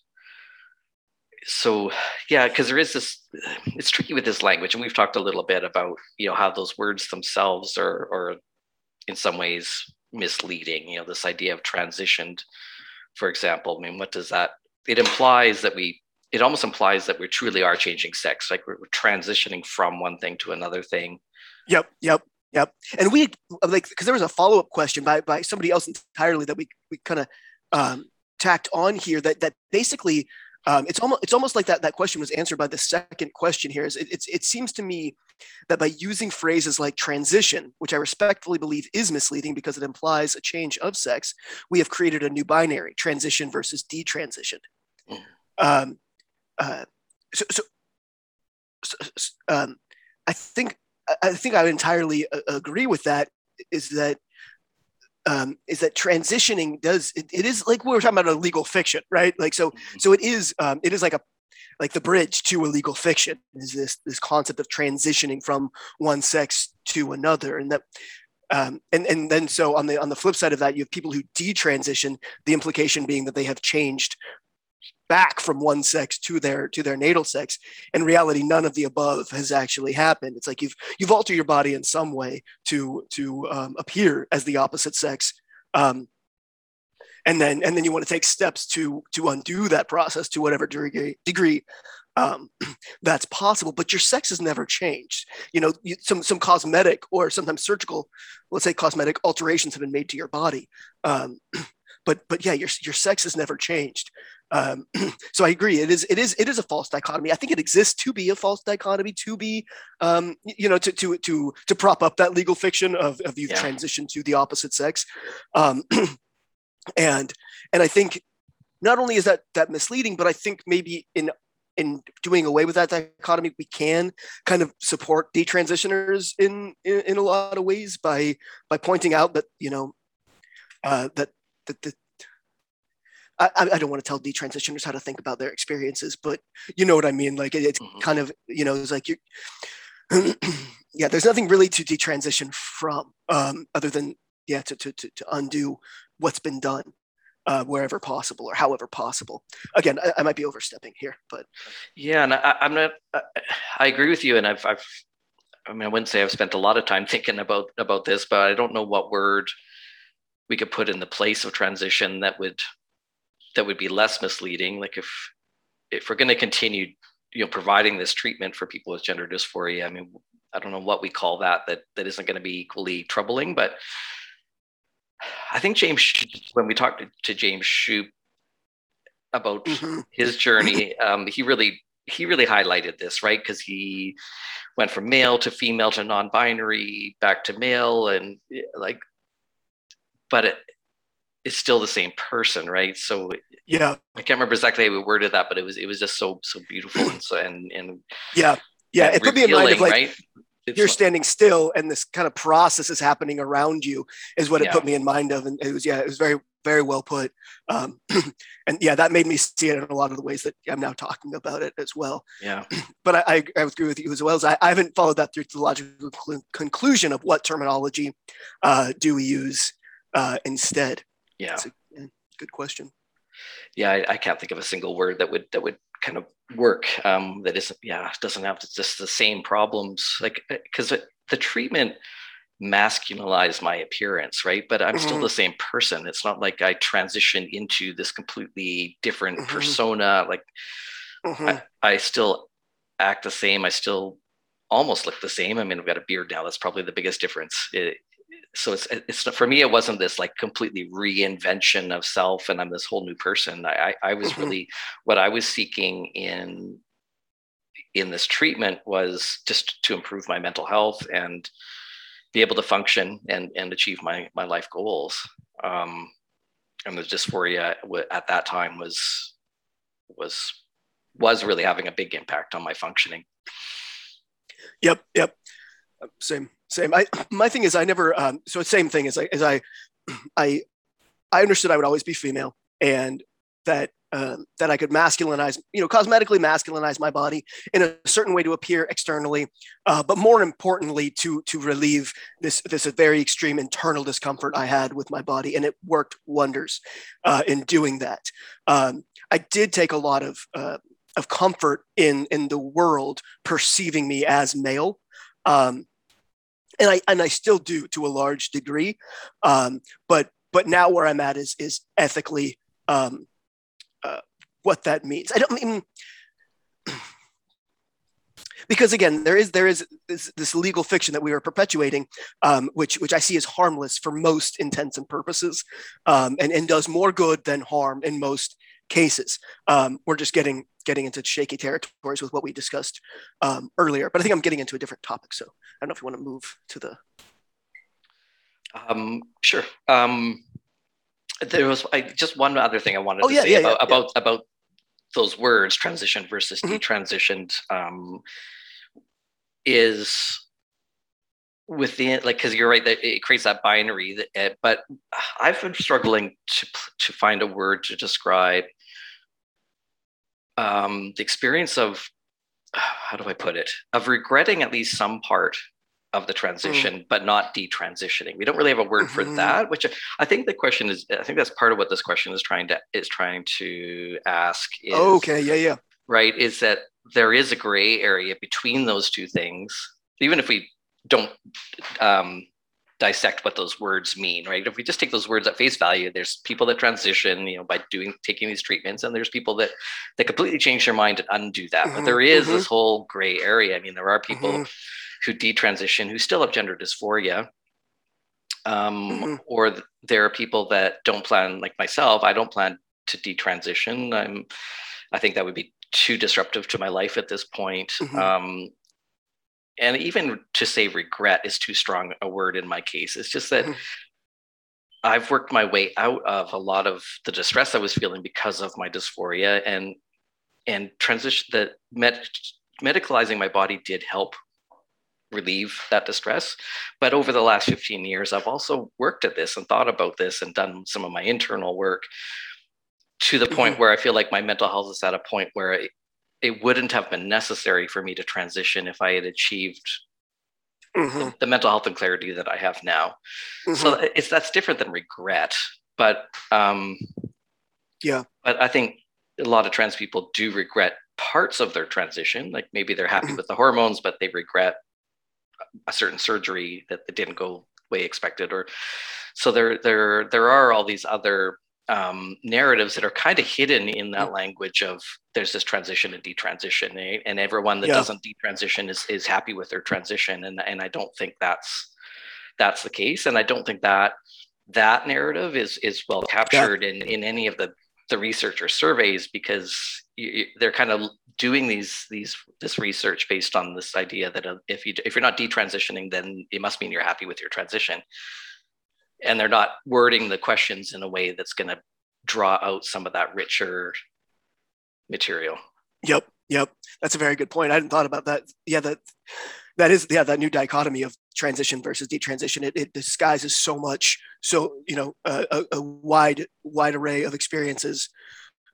Speaker 1: So yeah, because there is this, it's tricky with this language, and we've talked a little bit about you know how those words themselves are, are in some ways misleading. You know, this idea of transitioned, for example. I mean, what does that it implies that we it almost implies that we truly are changing sex like we're, we're, transitioning from one thing to another thing
Speaker 2: yep yep yep and we like because there was a follow-up question by by somebody else entirely that we we kind of um, tacked on here that that basically um, it's almost it's almost like that that question was answered by the second question here is it, it's it seems to me that by using phrases like transition which i respectfully believe is misleading because it implies a change of sex we have created a new binary transition versus detransitioned mm. um, uh, so, so, so um, i think i think i entirely agree with that is that um, is that transitioning does it, it is like we were talking about a legal fiction, right? Like so, mm-hmm. so it is um, it is like a like the bridge to a legal fiction is this this concept of transitioning from one sex to another, and that um, and and then so on the on the flip side of that, you have people who detransition. The implication being that they have changed back from one sex to their to their natal sex. In reality none of the above has actually happened. It's like you've you've altered your body in some way to to um, appear as the opposite sex um, and then and then you want to take steps to to undo that process to whatever degree degree um, that's possible but your sex has never changed. You know you, some some cosmetic or sometimes surgical let's say cosmetic alterations have been made to your body um, but but yeah your, your sex has never changed um, so I agree. It is it is it is a false dichotomy. I think it exists to be a false dichotomy, to be um, you know to to to to prop up that legal fiction of of you yeah. transition to the opposite sex, um, and and I think not only is that that misleading, but I think maybe in in doing away with that dichotomy, we can kind of support detransitioners in, in in a lot of ways by by pointing out that you know uh, that that, that I, I don't want to tell detransitioners how to think about their experiences, but you know what I mean. Like it, it's mm-hmm. kind of you know it's like you, yeah. There's nothing really to detransition from, um, other than yeah to, to to to undo what's been done. Uh, wherever possible or however possible. Again, I, I, might be overstepping here, but
Speaker 1: yeah, and I, am not. I, I, agree with you, and I've, I've, I mean, I wouldn't say I've spent a lot of time thinking about about this, but I don't know what word we could put in the place of transition that would that would be less misleading like if if we're going to continue you know providing this treatment for people with gender dysphoria i mean i don't know what we call that that that isn't going to be equally troubling but i think james when we talked to, james Shupe about mm-hmm. his journey um, he really he really highlighted this right because he went from male to female to non-binary back to male and like but it, is still the same person, right? So
Speaker 2: yeah,
Speaker 1: I can't remember exactly how we worded that, but it was it was just so so beautiful and so and and
Speaker 2: yeah, yeah, it put me in mind of like right? you're standing still and this kind of process is happening around you is what it yeah. put me in mind of, and it was yeah, it was very very well put, um, and yeah, that made me see it in a lot of the ways that I'm now talking about it as well.
Speaker 1: Yeah,
Speaker 2: but I, I, I agree with you as well as I, I haven't followed that through to the logical conclusion of what terminology uh, do we use uh, instead.
Speaker 1: Yeah.
Speaker 2: A, good question.
Speaker 1: Yeah, I, I, can't think of a single word that would that would kind of work. Um, that isn't yeah doesn't have just the same problems like because uh, the treatment masculinized my appearance, right? But I'm mm-hmm. still the same person. It's not like I transition into this completely different mm-hmm. persona. Like mm-hmm. I, I, still act the same. I still almost look the same. I mean, I've got a beard now. That's probably the biggest difference. It, so it's it's for me it wasn't this like completely reinvention of self and i'm this whole new person i i was mm-hmm. really what i was seeking in in this treatment was just to improve my mental health and be able to function and and achieve my my life goals. Um, and the dysphoria at that time was was was really having a big impact on my functioning.
Speaker 2: Yep, yep, same, same. I my thing is I never um, so same thing as I as I I I understood I would always be female and that um, that I could masculinize, you know, cosmetically masculinize my body in a certain way to appear externally, uh, but more importantly, to to relieve this this very extreme internal discomfort I had with my body, and it worked wonders uh, in doing that. Um, I did take a lot of uh, of comfort in in the world perceiving me as male. Um, and I and I still do to a large degree, um, but but now where I'm at is is ethically um, uh, what that means. I don't mean because again, there is there is this, this legal fiction that we are perpetuating, um, which which I see as harmless for most intents and purposes, um, and and does more good than harm in most cases. Um, we're just getting getting into shaky territories with what we discussed um, earlier, but I think I'm getting into a different topic. So I don't know if you want to move to the.
Speaker 1: Um, sure. Um, there was I, just one other thing I wanted
Speaker 2: oh,
Speaker 1: to
Speaker 2: yeah,
Speaker 1: say
Speaker 2: yeah,
Speaker 1: about
Speaker 2: yeah,
Speaker 1: about about those words transition versus
Speaker 2: Mhm.
Speaker 1: detransitioned um, is within like because you're right that it creates that binary that, uh, but I've been struggling to to find a word to describe um, the experience of how do I put it of regretting at least some part of the transition, but not detransitioning. We don't really have a word for
Speaker 2: Mhm.
Speaker 1: that, which I think the question is. I think that's part of what this question is trying to is trying to ask. Is,
Speaker 2: okay, yeah, yeah.
Speaker 1: right is that there is a gray area between those two things even if we don't um, dissect what those words mean right if we just take those words at face value there's people that transition you know by doing taking these treatments and there's people that that completely change their mind and undo that but
Speaker 2: Mhm,
Speaker 1: there is
Speaker 2: mhm.
Speaker 1: this whole gray area i mean there are people
Speaker 2: Mhm.
Speaker 1: who detransition who still have gender dysphoria um,
Speaker 2: Mhm.
Speaker 1: or th- there are people that don't plan like myself i don't plan to detransition i'm i think that would be too disruptive to my life at this point
Speaker 2: Mhm.
Speaker 1: um, and even to say regret is too strong a word in my case. It's just that i've worked my way out of a lot of the distress i was feeling because of my dysphoria and and transition that med- medicalizing my body did help relieve that distress. But over the last 15 years i've also worked at this and thought about this and done some of my internal work to the point mm-hmm. where i feel like my mental health is at a point where it, it wouldn't have been necessary for me to transition if i had achieved
Speaker 2: Mhm.
Speaker 1: the mental health and clarity that i have now
Speaker 2: Mhm.
Speaker 1: so it's that's different than regret but um
Speaker 2: Yeah.
Speaker 1: but i think a lot of trans people do regret parts of their transition like maybe they're happy
Speaker 2: Mhm.
Speaker 1: with the hormones but they regret a certain surgery that didn't go way expected or so there there there are all these other um, narratives that are kind of hidden in that language of there's this transition and detransition eh? and everyone that
Speaker 2: Yeah.
Speaker 1: doesn't detransition is is happy with their transition. And and I don't think that's that's the case. And I don't think that that narrative is is well captured in in any of the the research or surveys because you, you- they're kind of doing these these this research based on this idea that uh, if you if you're not detransitioning then it must mean you're happy with your transition and they're not wording the questions in a way that's going to draw out some of that richer material
Speaker 2: Yep, yep. That's a very good point. I hadn't thought about that. Yeah, that that is yeah that new dichotomy of transition versus detransition. It, it disguises so much. So you know a, a, a wide wide array of experiences.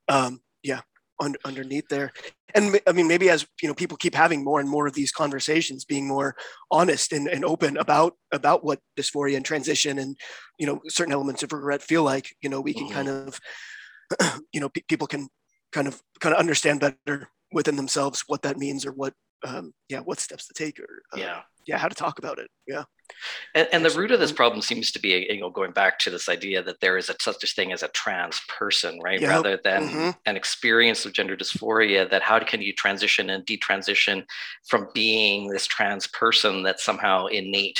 Speaker 2: Um, yeah, un, underneath there, and I mean maybe as you know people keep having more and more of these conversations, being more honest and, and open about about what dysphoria and transition and you know certain elements of regret feel like. You know we can
Speaker 1: Mhm.
Speaker 2: kind of you know pe- people can kind of kind of understand better within themselves what that means or what um yeah what steps to take or uh,
Speaker 1: yeah
Speaker 2: yeah how to talk about it yeah
Speaker 1: And, and the root of this problem seems to be, you know, going back to this idea that there is a, such a thing as a trans person, right?
Speaker 2: Yep.
Speaker 1: Rather than
Speaker 2: Mhm.
Speaker 1: an experience of gender dysphoria. That how can you transition and detransition from being this trans person that's somehow innate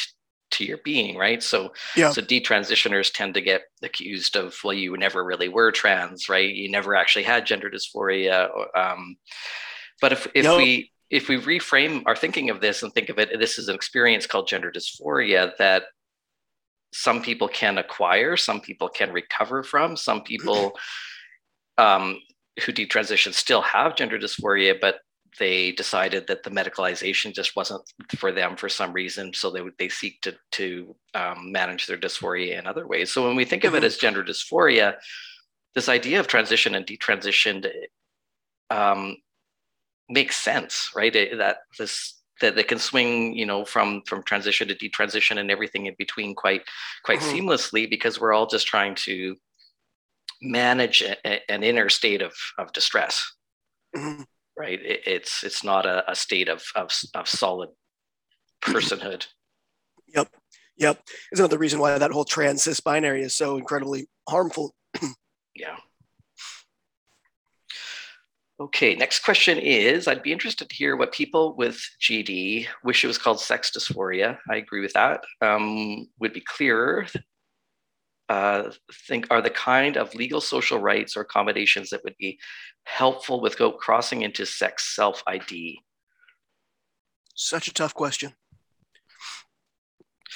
Speaker 1: to your being, right? So,
Speaker 2: Yeah.
Speaker 1: so detransitioners tend to get accused of, well, you never really were trans, right? You never actually had gender dysphoria. Um, but if if we if we reframe our thinking of this and think of it, this is an experience called gender dysphoria that some people can acquire, some people can recover from, some people um, who detransition still have gender dysphoria, but they decided that the medicalization just wasn't for them for some reason, so they would they seek to to um, manage their dysphoria in other ways. So when we think of it mm-hmm. as gender dysphoria, this idea of transition and detransitioned um, makes sense, right? It, that this that they can swing you know from from transition to detransition and everything in between quite quite mm-hmm. seamlessly because we're all just trying to manage a, an inner state of of distress mm-hmm. right it, it's it's not a, a state of, of of solid personhood
Speaker 2: yep yep is another reason why that whole trans cis binary is so incredibly harmful
Speaker 1: yeah Okay, next question is I'd be interested to hear what people with GD wish it was called sex dysphoria. I agree with that. Um, would be clearer. Uh, think are the kind of legal social rights or accommodations that would be helpful without crossing into sex self ID?
Speaker 2: Such a tough question.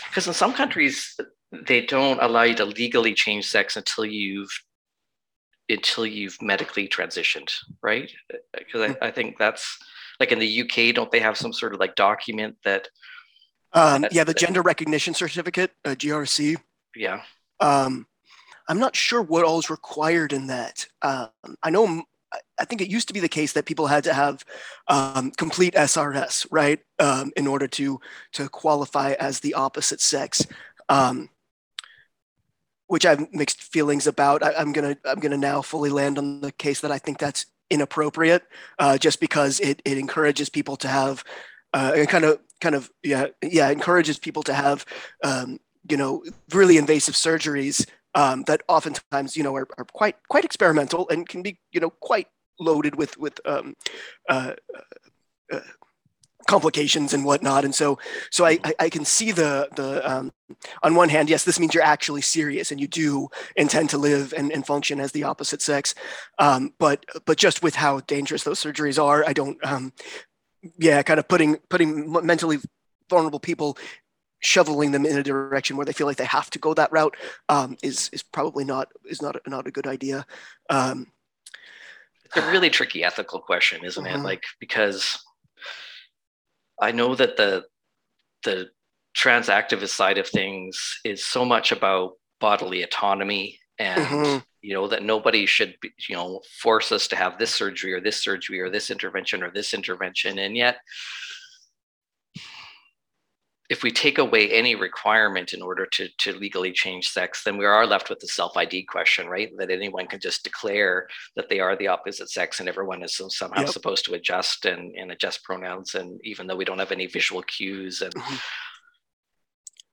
Speaker 1: Because in some countries, they don't allow you to legally change sex until you've until you've medically transitioned, right? Because I, hmm. I, think that's like in the UK, don't they have some sort of like document that?
Speaker 2: Um, yeah, the gender recognition certificate, uh, GRC.
Speaker 1: Yeah.
Speaker 2: Um, I'm not sure what all is required in that. Um, I know, I think it used to be the case that people had to have um, complete SRS, right, um, in order to to qualify as the opposite sex. Um, which I have mixed feelings about. I, am gonna I'm gonna now fully land on the case that I think that's inappropriate, uh, just because it it encourages people to have uh, kind of kind of yeah yeah encourages people to have um, you know really invasive surgeries um, that oftentimes you know are, are quite quite experimental and can be you know quite loaded with with um, uh, uh complications and whatnot. And so, so I, I, can see the, the um, on one hand, yes, this means you're actually serious and you do intend to live and, and function as the opposite sex. Um, but, but just with how dangerous those surgeries are, I don't, um, yeah, kind of putting, putting mentally vulnerable people shoveling them in a direction where they feel like they have to go that route um, is, is probably not, is not, not a good idea. Um,
Speaker 1: it's a really tricky ethical question, isn't it? Like, because I know that the the trans activist side of things is so much about bodily autonomy and mm-hmm. you know that nobody should be, you know force us to have this surgery or this surgery or this intervention or this intervention and yet if we take away any requirement in order to, to legally change sex, then we are left with the self ID question, right? That anyone can just declare that they are the opposite sex and everyone is somehow yep. supposed to adjust and, and adjust pronouns. And even though we don't have any visual cues. And mm-hmm.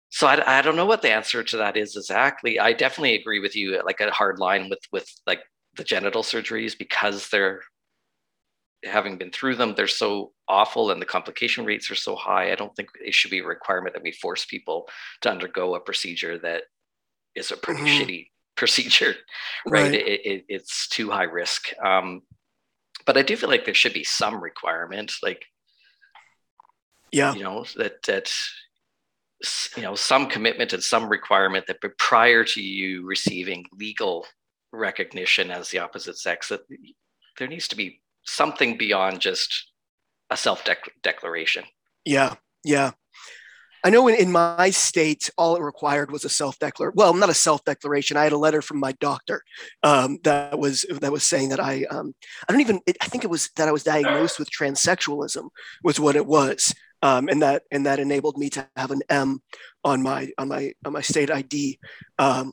Speaker 1: so I, I don't know what the answer to that is exactly. I definitely agree with you, like a hard line with, with like the genital surgeries because they're having been through them, they're so awful and the complication rates are so high. I don't think it should be a requirement that we force people to undergo a procedure that is a pretty mm-hmm. shitty procedure, right? right. It, it, it's too high risk. Um, but I do feel like there should be some requirement, like,
Speaker 2: yeah,
Speaker 1: you know, that, that, you know, some commitment and some requirement that prior to you receiving legal recognition as the opposite sex, that there needs to be something beyond just a self declaration.
Speaker 2: Yeah, yeah. I know in, in my state, all it required was a self declaration. Well, not a self declaration. I had a letter from my doctor um, that was that was saying that I um, I don't even I think it was that I was diagnosed with transsexualism was what it was, um, and that and that enabled me to have an M on my on my on my state ID. Um,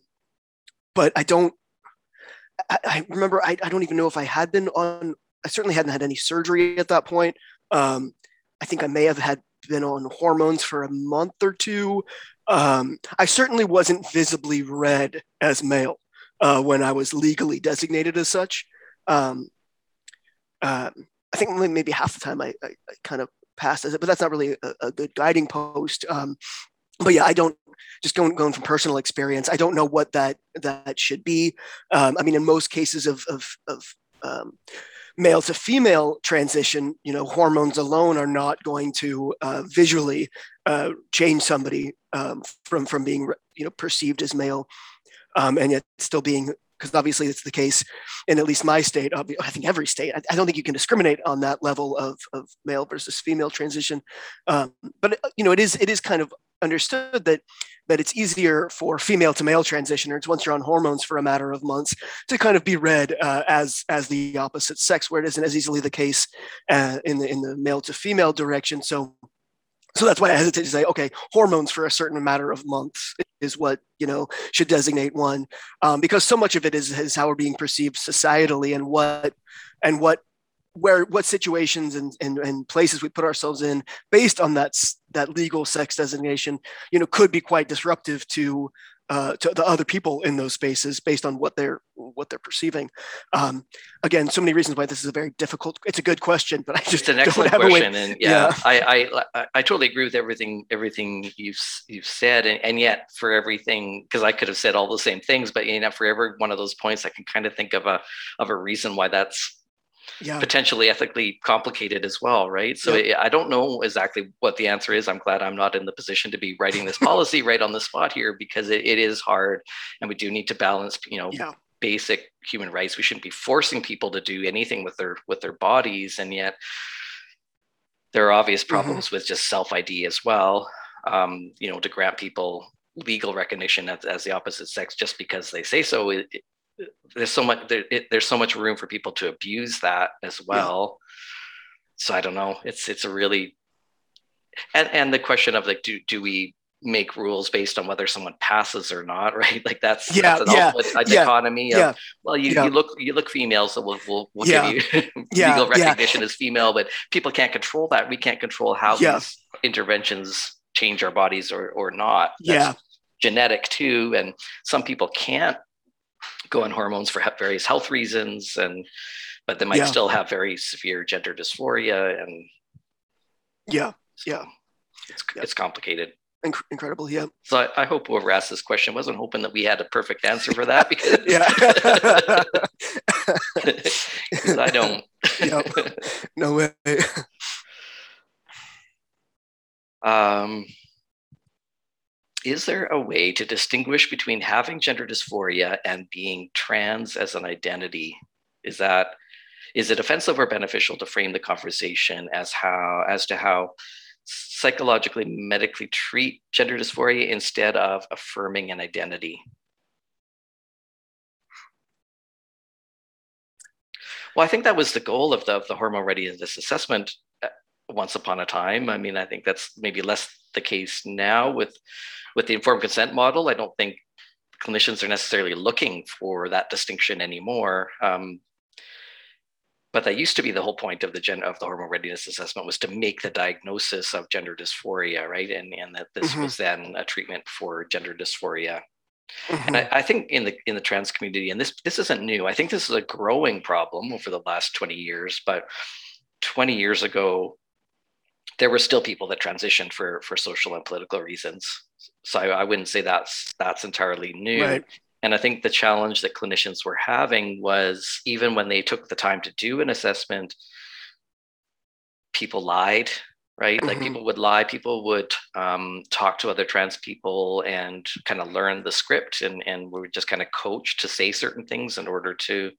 Speaker 2: but I don't. I, I remember I, I don't even know if I had been on I certainly hadn't had any surgery at that point. Um, I think I may have had been on hormones for a month or two. Um, I certainly wasn't visibly read as male uh, when I was legally designated as such. Um, uh, I think maybe half the time I, I, I, kind of passed as it, but that's not really a, a good guiding post. Um, but yeah, I don't just going going from personal experience. I don't know what that that should be. Um, I mean, in most cases of of, of um, male to female transition, you know, hormones alone are not going to uh, visually uh, change somebody um, from from being you know perceived as male, um, and yet still being because obviously it's the case in at least my state. I think every state. I, don't think you can discriminate on that level of, of male versus female transition, um, but you know, it is it is kind of understood that that it's easier for female to male transitioners once you're on hormones for a matter of months to kind of be read uh, as as the opposite sex, where it isn't as easily the case uh, in the in the male to female direction. So so that's why I hesitate to say, okay, hormones for a certain matter of months is what you know should designate one, um, because so much of it is, is how we're being perceived societally and what and what where what situations and, and, and places we put ourselves in based on that that legal sex designation you know could be quite disruptive to uh, to the other people in those spaces based on what they're what they're perceiving. Um, again, so many reasons why this is a very difficult. It's a good question, but I just
Speaker 1: it's an excellent question, and yeah, yeah, I, I I totally agree with everything everything you've you've said, and, and yet for everything because I could have said all the same things, but you know for every one of those points, I can kind of think of a of a reason why that's yeah. potentially ethically complicated as well, right? So yeah. I don't know exactly what the answer is. I'm glad I'm not in the position to be writing this policy right on the spot here because it, it is hard, and we do need to balance, you know, yeah. basic human rights. We shouldn't be forcing people to do anything with their with their bodies, and yet there are obvious mm-hmm. problems mm-hmm. with just self ID as well. Um, you know, to grant people legal recognition as, as the opposite sex just because they say so it, there's so much there, it, there's so much room for people to abuse that as well. Yeah. so i don't know. It's it's a really and and the question of like do do we make rules based on whether someone passes or not right? Like that's
Speaker 2: yeah
Speaker 1: that's
Speaker 2: yeah,
Speaker 1: a dichotomy
Speaker 2: yeah,
Speaker 1: of, well you, yeah. you look you look female so we'll we'll, we'll yeah. give you
Speaker 2: yeah,
Speaker 1: legal recognition as female but people can't control that. We can't control how these interventions change our bodies or or not.
Speaker 2: That's yeah.
Speaker 1: genetic too and some people can't go on hormones for various health reasons and but they might yeah. still have very severe gender dysphoria and
Speaker 2: yeah yeah
Speaker 1: it's, yeah. it's complicated
Speaker 2: Inc- incredible yeah
Speaker 1: so I, I, hope whoever asked this question wasn't hoping that we had a perfect answer for that because
Speaker 2: yeah
Speaker 1: i don't
Speaker 2: yep. no way
Speaker 1: um is there a way to distinguish between having gender dysphoria and being trans as an identity? Is that is it offensive or beneficial to frame the conversation as how as to how psychologically medically treat gender dysphoria instead of affirming an identity? Well, I think that was the goal of the, of the hormone readiness assessment uh, once upon a time. I mean, I think that's maybe less the case now with with the informed consent model, I don't think clinicians are necessarily looking for that distinction anymore. Um, but that used to be the whole point of the gen of the hormone readiness assessment was to make the diagnosis of gender dysphoria, right? And and that this mm-hmm. was then a treatment for gender dysphoria. Mm-hmm. And I, I, think in the in the trans community, and this this isn't new. I think this is a growing problem over the last 20 years, but 20 years ago, there were still people that transitioned for for social and political reasons. So I, I wouldn't say that's that's entirely new. Right. And I think the challenge that clinicians were having was even when they took the time to do an assessment, people lied, right? Mm-hmm. Like people would lie, people would um, talk to other trans people and kind of learn the script, and and we were just kind of coached to say certain things in order to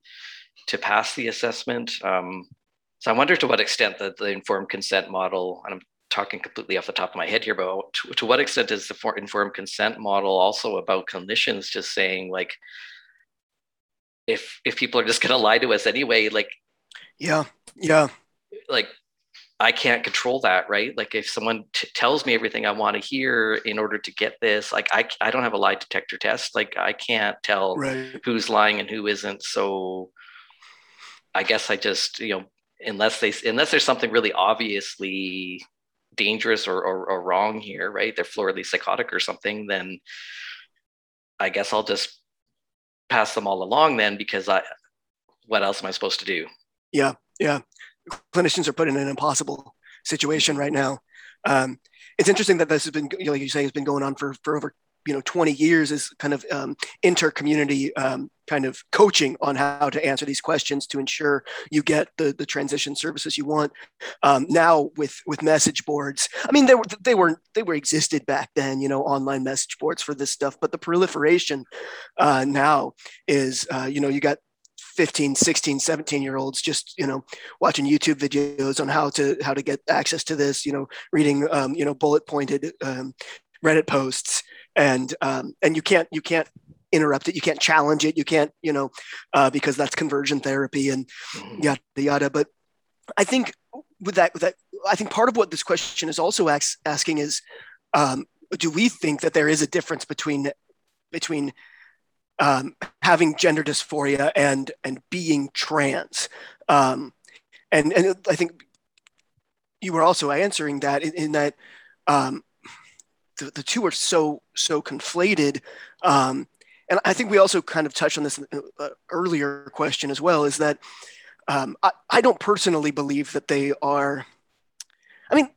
Speaker 1: to pass the assessment. Um, so I wonder to what extent that the informed consent model, and I'm talking completely off the top of my head here, but to, to what extent is the for, informed consent model also about clinicians just saying like, if if people are just going to lie to us anyway, like,
Speaker 2: yeah, yeah,
Speaker 1: like I can't control that, right? Like if someone t- tells me everything I want to hear in order to get this, like I, I don't have a lie detector test. Like I can't tell right. who's lying and who isn't. So I guess I just, you know, unless they unless there's something really obviously dangerous or, or, or wrong here, right? They're floridly psychotic or something, then I guess I'll just pass them all along then because I what else am I supposed to do?
Speaker 2: Yeah, yeah. Clinicians are put in an impossible situation right now. Um, it's interesting that this has been, like you say, has been going on for for over you know 20 years is kind of um, inter-community um, kind of coaching on how to answer these questions to ensure you get the, the transition services you want. Um, now with with message boards, I mean they were they were they were existed back then, you know, online message boards for this stuff, but the proliferation uh, now is uh, you know you got 15 16 17 year olds just you know watching youtube videos on how to how to get access to this you know reading um, you know bullet pointed um, reddit posts and um, and you can't you can't interrupt it you can't challenge it you can't you know uh, because that's conversion therapy and mm-hmm. yada yada but i think with that with that i think part of what this question is also ask, asking is um, do we think that there is a difference between between um, having gender dysphoria and and being trans. Um, and and I think you were also answering that in, in that um, the, the two are so so conflated. Um, and I think we also kind of touched on this uh, earlier question as well. Is that um, I, I don't personally believe that they are. I mean,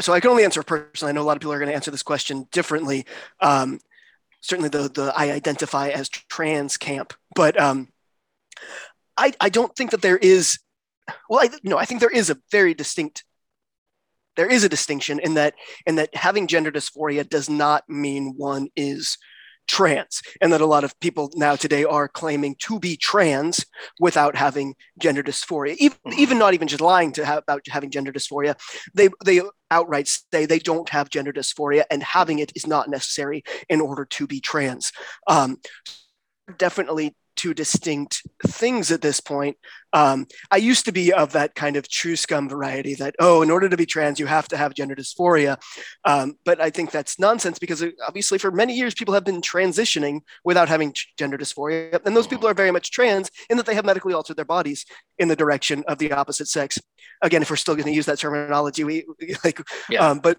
Speaker 2: so I can only answer personally. I know a lot of people are going to answer this question differently. Um, certainly the the I identify as trans camp, but um, I I don't think that there is. Well, I know I think there is a very distinct. There is a distinction in that in that having gender dysphoria does not mean one is trans and that a lot of people now today are claiming to be trans without having gender dysphoria. Even, mm-hmm. even not even just lying to have, about having gender dysphoria. They they outright say they don't have gender dysphoria and having it is not necessary in order to be trans. Um, definitely two distinct things at this point. Um, I used to be of that kind of truscum variety that, oh, in order to be trans, you have to have gender dysphoria. Um, but I think that's nonsense because uh, obviously for many years, people have been transitioning without having gender dysphoria. And those people are very much trans in that they have medically altered their bodies in the direction of the opposite sex. Again, if we're still going to use that terminology, we like, yeah. um, but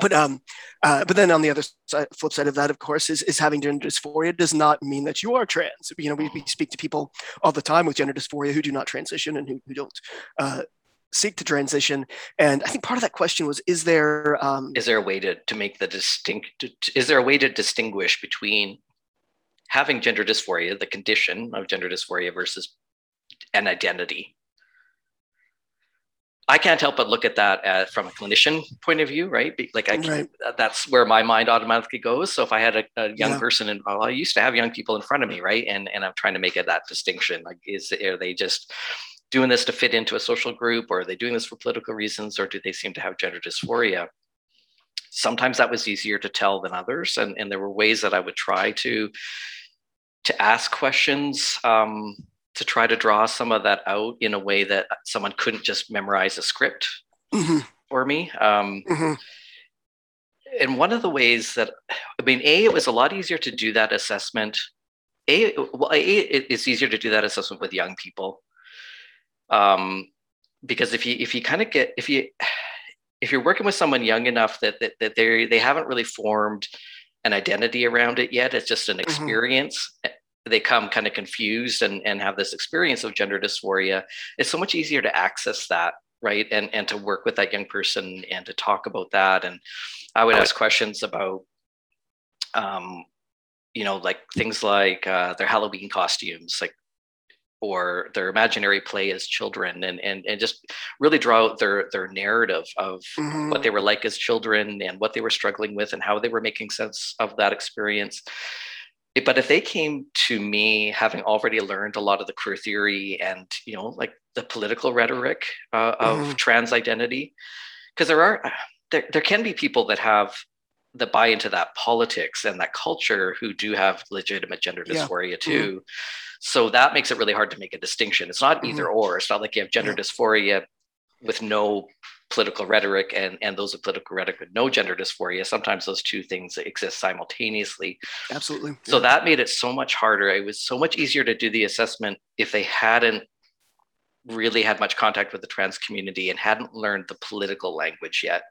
Speaker 2: but um, uh, but then on the other side, flip side of that, of course, is, is having gender dysphoria does not mean that you are trans. You know, we, we speak to people all the time with gender dysphoria who do not transition and who, who don't uh, seek to transition. And I think part of that question was, is there um,
Speaker 1: is there a way to to make the distinct? Is there a way to distinguish between having gender dysphoria, the condition of gender dysphoria, versus an identity? I can't help but look at that at, from a clinician point of view, right? Like I, right. that's where my mind automatically goes. So if I had a, a young yeah. person, and well, I used to have young people in front of me, right? And and I'm trying to make it that distinction. Like, is are they just doing this to fit into a social group, or are they doing this for political reasons, or do they seem to have gender dysphoria? Sometimes that was easier to tell than others, and and there were ways that I would try to to ask questions. Um, to try to draw some of that out in a way that someone couldn't just memorize a script mm-hmm. for me. Um, mm-hmm. And one of the ways that, I mean, A, it was a lot easier to do that assessment. A, well, A, it's easier to do that assessment with young people. Um, because if you if you kind of get if you if you're working with someone young enough that that, that they they haven't really formed an identity around it yet, it's just an mm-hmm. experience. Mm-hmm they come kind of confused and, and have this experience of gender dysphoria, it's so much easier to access that, right? And, and to work with that young person and to talk about that. And I would ask questions about, um, you know, like things like uh, their Halloween costumes, like, or their imaginary play as children and, and, and just really draw out their, their narrative of mm-hmm. what they were like as children and what they were struggling with and how they were making sense of that experience but if they came to me having already learned a lot of the queer theory and you know like the political rhetoric uh, of mm. trans identity because there are there, there can be people that have that buy into that politics and that culture who do have legitimate gender dysphoria yeah. too mm. so that makes it really hard to make a distinction it's not either mm. or it's not like you have gender yeah. dysphoria with no political rhetoric and, and those of political rhetoric with no gender dysphoria. Sometimes those two things exist simultaneously.
Speaker 2: Absolutely.
Speaker 1: So yeah. that made it so much harder. It was so much easier to do the assessment if they hadn't really had much contact with the trans community and hadn't learned the political language yet.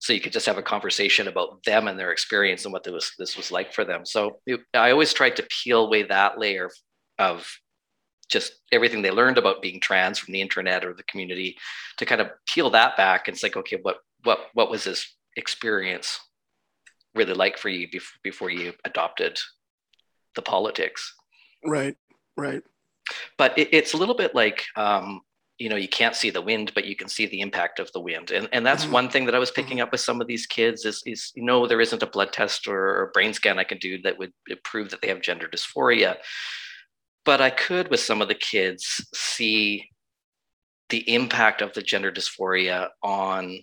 Speaker 1: So you could just have a conversation about them and their experience and what this was, this was like for them. So it, I always tried to peel away that layer of just everything they learned about being trans from the internet or the community to kind of peel that back and it's like okay what what what was this experience really like for you before, before you adopted the politics.
Speaker 2: Right, right.
Speaker 1: But it, it's a little bit like, um, you know, you can't see the wind, but you can see the impact of the wind. And, and that's mm-hmm. one thing that I was picking mm-hmm. up with some of these kids is, is, you know, there isn't a blood test or, or brain scan I can do that would prove that they have gender dysphoria. But I could, with some of the kids, see the impact of the gender dysphoria on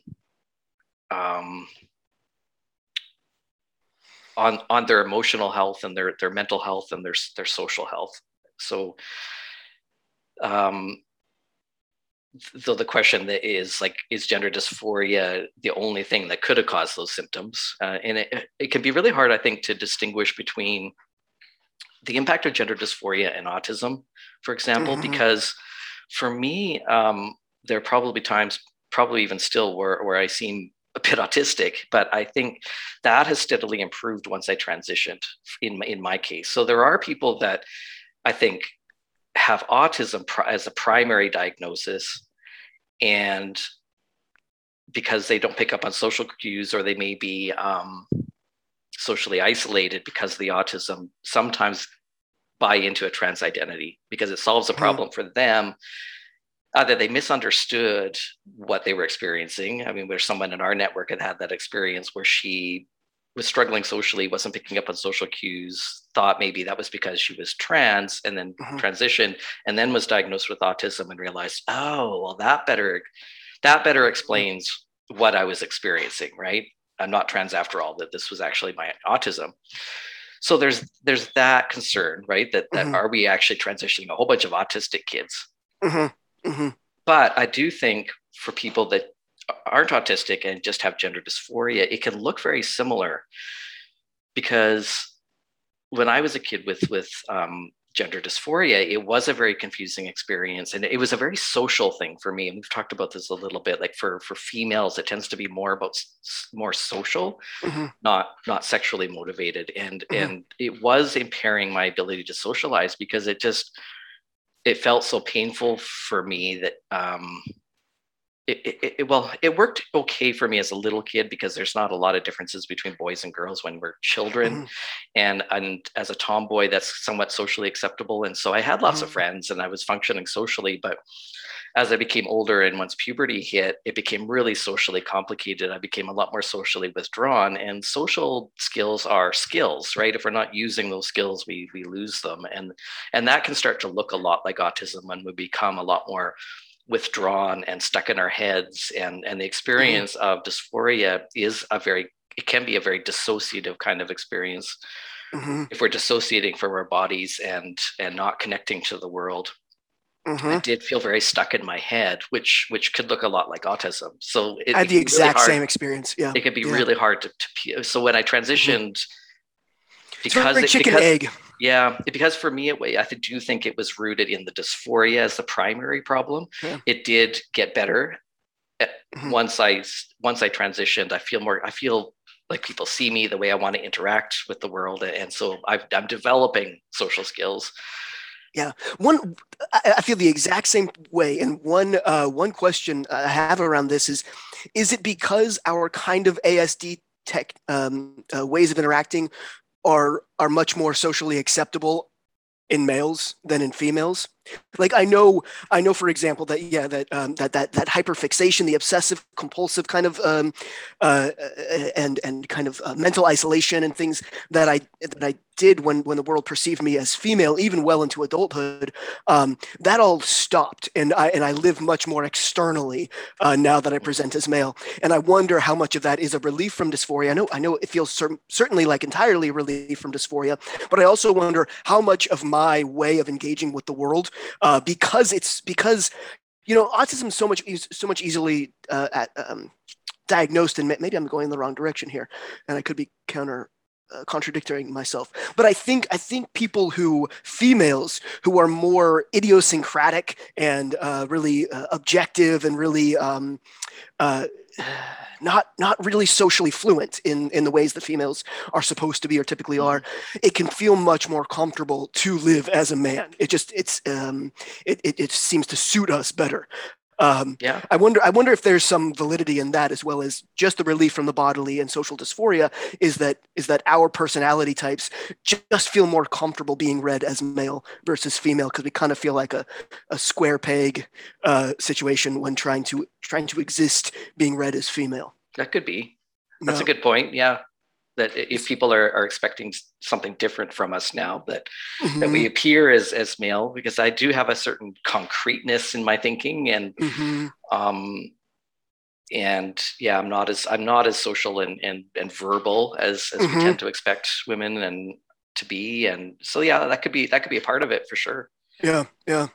Speaker 1: um, on on their emotional health and their their mental health and their their social health. So, um, so the question that is like, is gender dysphoria the only thing that could have caused those symptoms? Uh, and it, it can be really hard, I think, to distinguish between the impact of gender dysphoria and autism, for example, mm-hmm. because for me, um, there are probably times, probably even still, where, where I seem a bit autistic, but I think that has steadily improved once I transitioned in my, in my case. So there are people that I think have autism as a primary diagnosis, and because they don't pick up on social cues or they may be um, socially isolated because of the autism, sometimes buy into a trans identity because it solves a hmm. problem mm. for them that they misunderstood what they were experiencing. I mean, there's someone in our network that had that experience where she was struggling socially, wasn't picking up on social cues, thought maybe that was because she was trans and then mm-hmm. transitioned and then was diagnosed with autism and realized, oh, well, that better that better mm-hmm. explains what I was experiencing, right? I'm not trans after all, that this was actually my autism. So there's there's that concern, right? That that mm-hmm. are we actually transitioning a whole bunch of autistic kids?
Speaker 2: Mm-hmm. Mm-hmm.
Speaker 1: But I do think for people that aren't autistic and just have gender dysphoria, it can look very similar because when I was a kid with with um, gender dysphoria, it was a very confusing experience, and it was a very social thing for me. And we've talked about this a little bit. Like for for females, it tends to be more about more social, mm-hmm. not not sexually motivated, and mm-hmm. and it was impairing my ability to socialize because it just it felt so painful for me that um, it, it, it, well it worked okay for me as a little kid because there's not a lot of differences between boys and girls when we're children mm-hmm. and and as a tomboy that's somewhat socially acceptable and so i had lots mm-hmm. of friends and i was functioning socially but as I became older and once puberty hit, it became really socially complicated. I became a lot more socially withdrawn. And social skills are skills, right? If we're not using those skills, we we lose them. And and that can start to look a lot like autism when we become a lot more withdrawn and stuck in our heads. And and the experience mm-hmm. of dysphoria is a very it can be a very dissociative kind of experience. Mm-hmm. If we're dissociating from our bodies and and not connecting to the world Mm-hmm. I did feel very stuck in my head, which which could look a lot like autism. So
Speaker 2: it, I had the exact really same experience. Yeah,
Speaker 1: it can be yeah. really hard to, to. So when I mm-hmm. transitioned,
Speaker 2: mm-hmm. Because it, chicken
Speaker 1: because,
Speaker 2: egg.
Speaker 1: Yeah, because for me, it, I do think it was rooted in the dysphoria as the primary problem. Yeah. It did get better eh, mm-hmm. once I once I transitioned. I feel more. I feel like people see me the way I want to interact with the world, and so i am developing social skills
Speaker 2: yeah, one I feel the exact same way. And one uh, one question I have around this is: Is it because our kind of ASD tech um, uh, ways of interacting are are much more socially acceptable in males than in females? Like i know i know for example that yeah that um, that that that hyperfixation the obsessive compulsive kind of um, uh, uh, and and kind of uh, mental isolation and things that i that i did when when the world perceived me as female even well into adulthood um, that all stopped and i and i live much more externally uh, now that i present as male. And i wonder how much of that is a relief from dysphoria. I know i know it feels cer- certainly like entirely relief from dysphoria but i also wonder how much of my way of engaging with the world uh, because it's because you know autism is so much so much easily uh, at, um, diagnosed and maybe i'm going in the wrong direction here and i could be counter uh, contradicting myself. But i think i think people who females who are more idiosyncratic and uh, really uh, objective and really um, uh, not not really socially fluent in in the ways that females are supposed to be or typically are it can feel much more comfortable to live as a man. It just it's um it, it, it seems to suit us better Um, yeah. I wonder. I wonder if there's some validity in that as well as just the relief from the bodily and social dysphoria. Is that is that our personality types just feel more comfortable being read as male versus female because we kind of feel like a, a square peg uh, situation when trying to trying to exist being read as female.
Speaker 1: That could be. That's no. a good point. Yeah that if people are, are expecting something different from us now that mm-hmm. that we mm-hmm. appear as as male because i do have a certain concreteness in my thinking and mm-hmm. um and yeah i'm not as i'm not as social and and, and verbal as as mm-hmm. we tend to expect women and to be and so yeah that could be that could be a part of it for sure
Speaker 2: yeah yeah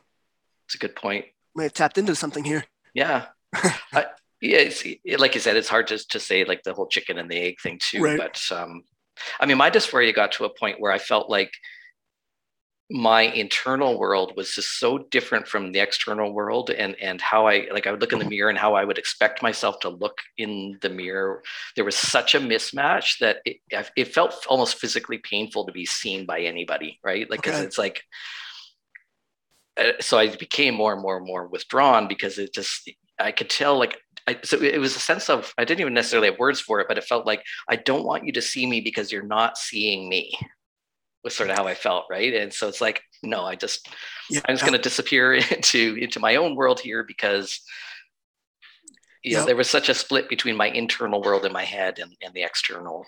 Speaker 1: it's a good point
Speaker 2: we have tapped into something here
Speaker 1: yeah I, yeah, it's, like you said, it's hard to, to say like the whole chicken and the egg thing too. Right. But um, I mean, my dysphoria got to a point where I felt like my internal world was just so different from the external world and and how i like i would look in the mm-hmm. mirror and how i would expect myself to look in the mirror there was such a mismatch that it, it felt almost physically painful to be seen by anybody right like because okay. it's like uh, so i became more and more and more withdrawn because it just i could tell like I, so it was a sense of I didn't even necessarily have words for it, but it felt like I don't want you to see me because you're not seeing me. Was sort of how I felt, right? And so it's like, no, I just yeah. I'm just going to disappear into into my own world here because you know, there was such a split between my internal world in my head and, and the external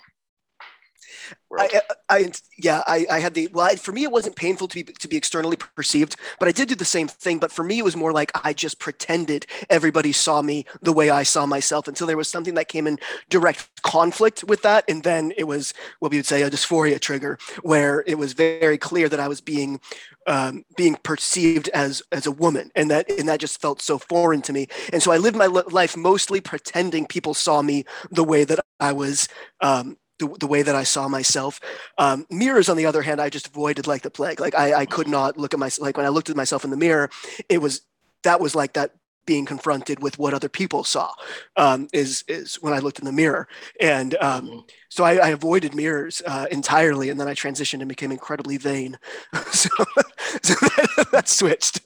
Speaker 2: I, I, yeah, I, I had the well. I, for me, it wasn't painful to be to be externally perceived, but I did do the same thing. But for me, it was more like I just pretended everybody saw me the way I saw myself until there was something that came in direct conflict with that, and then it was what we would say a dysphoria trigger, where it was very clear that I was being um, being perceived as as a woman, and that and that just felt so foreign to me. And so I lived my life mostly pretending people saw me the way that I was um, the, the way that I saw myself. Um, mirrors, on the other hand, I just avoided like the plague. Like I, I could not look at myself. Like when I looked at myself in the mirror, it was that was like that being confronted with what other people saw um, is is when I looked in the mirror, and um, mm-hmm. so I, I, avoided mirrors uh, entirely, and then I transitioned and became incredibly vain. so, so that, that, switched.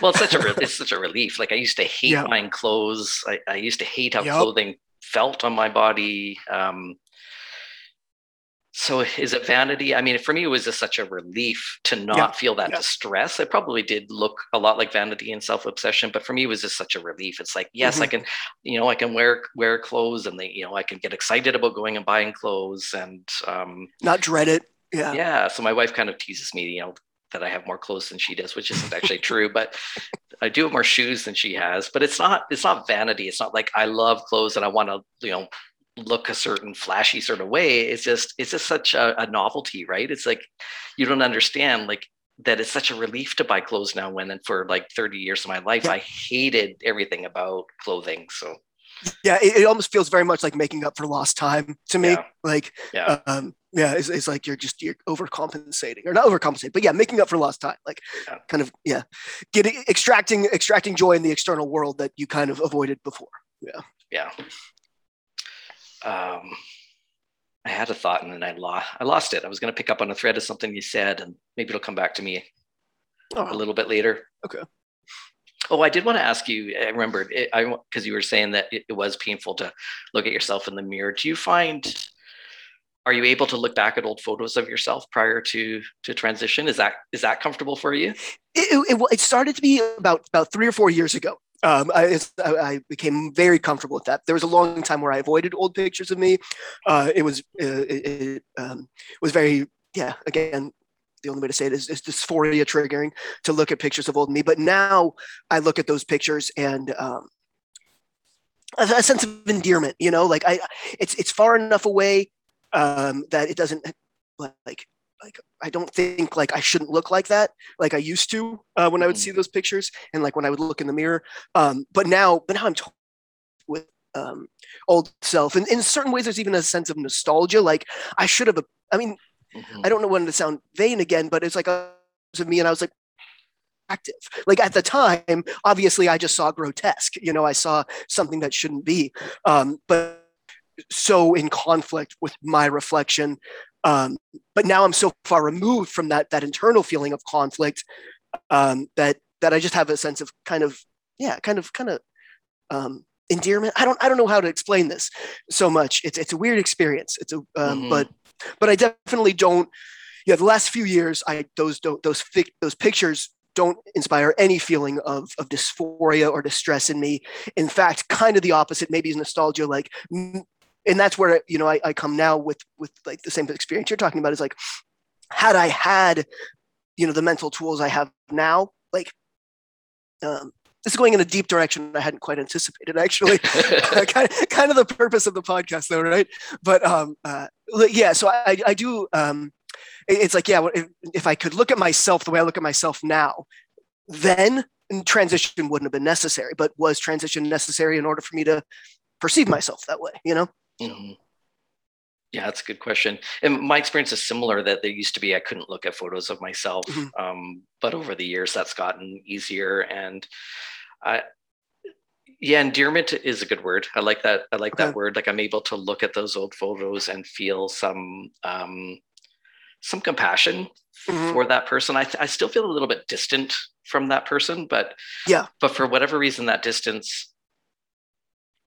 Speaker 1: well, it's such a re- it's such a relief. Like I used to hate yeah. buying clothes. I, I used to hate how yep. clothing felt on my body. Um, so is it vanity? I mean, for me, it was just such a relief to not yeah, feel that yeah. distress. It probably did look a lot like vanity and self-obsession, but for me, it was just such a relief. It's like, yes, mm-hmm. I can, you know, I can wear wear clothes, and they, you know, I can get excited about going and buying clothes, and um,
Speaker 2: not dread it. Yeah,
Speaker 1: yeah. So my wife kind of teases me, you know, that I have more clothes than she does, which isn't actually true, but I do have more shoes than she has. But it's not it's not vanity. It's not like I love clothes and I want to, you know, look a certain flashy sort of way it's just it's just such a, a, novelty right it's like you don't understand like that it's such a relief to buy clothes now when and for like 30 years of my life yeah. i hated everything about clothing so
Speaker 2: yeah it, it, almost feels very much like making up for lost time to me yeah. like yeah um yeah it's, it's like you're just you're overcompensating or not overcompensating but yeah making up for lost time like yeah. kind of yeah getting extracting extracting joy in the external world that you kind of avoided before yeah
Speaker 1: yeah um, I had a thought and then I lost I lost it. I was going to pick up on a thread of something you said, and maybe it'll come back to me oh. a little bit later.
Speaker 2: Okay.
Speaker 1: Oh, I did want to ask you. I remembered it, I because you were saying that it, it, was painful to look at yourself in the mirror. Do you find are you able to look back at old photos of yourself prior to to transition? Is that is that comfortable for you?
Speaker 2: It, it, it started to be about about three or four years ago um, I, I, became very comfortable with that. There was a long time where I avoided old pictures of me. Uh, it was uh, it, it um, was very yeah. Again, the only way to say it is, is dysphoria triggering to look at pictures of old me. But now I look at those pictures and um, a, a, sense of endearment. You know, like I, it's it's far enough away um, that it doesn't like like I don't think like I shouldn't look like that like I used to uh, when I would mm-hmm. see those pictures and like when I would look in the mirror. Um, but now, but now I'm t- with um, old self, and in certain ways, there's even a sense of nostalgia. Like I should have. I mean, mm-hmm. I don't know when to sound vain again, but it's like a of me, and I was like active. Like at the time, obviously, I just saw grotesque. You know, I saw something that shouldn't be. Um, but so in conflict with my reflection um, but now I'm so far removed from that that internal feeling of conflict um, that that I just have a sense of kind of yeah, kind of kind of um, endearment. I don't I don't know how to explain this so much. It's it's a weird experience. It's a um, mm-hmm. but but I definitely don't. Yeah, the last few years, I those don't those those pictures don't inspire any feeling of of dysphoria or distress in me. In fact, kind of the opposite. Maybe nostalgia, like, and that's where you know I, I come now with with like the same experience you're talking about. Is like, had I had, you know, the mental tools I have now, like um, this is going in a deep direction I hadn't quite anticipated, actually. kind, of, kind of the purpose of the podcast, though, right? But um, uh, yeah, so I, I do. Um, it's like, yeah, if, if I could look at myself the way I look at myself now, then transition wouldn't have been necessary. But was transition necessary in order for me to perceive myself that way? You know?
Speaker 1: Mm-hmm. Yeah, that's a good question. And my experience is similar that there used to be I couldn't look at photos of myself. Mm-hmm. Um, but over the years that's gotten easier. And I yeah, endearment is a good word. I like that. I like okay. that word. Like I'm able to look at those old photos and feel some um, some compassion mm-hmm. for that person. I, I still feel a little bit distant from that person, but
Speaker 2: yeah.
Speaker 1: But for whatever reason, that distance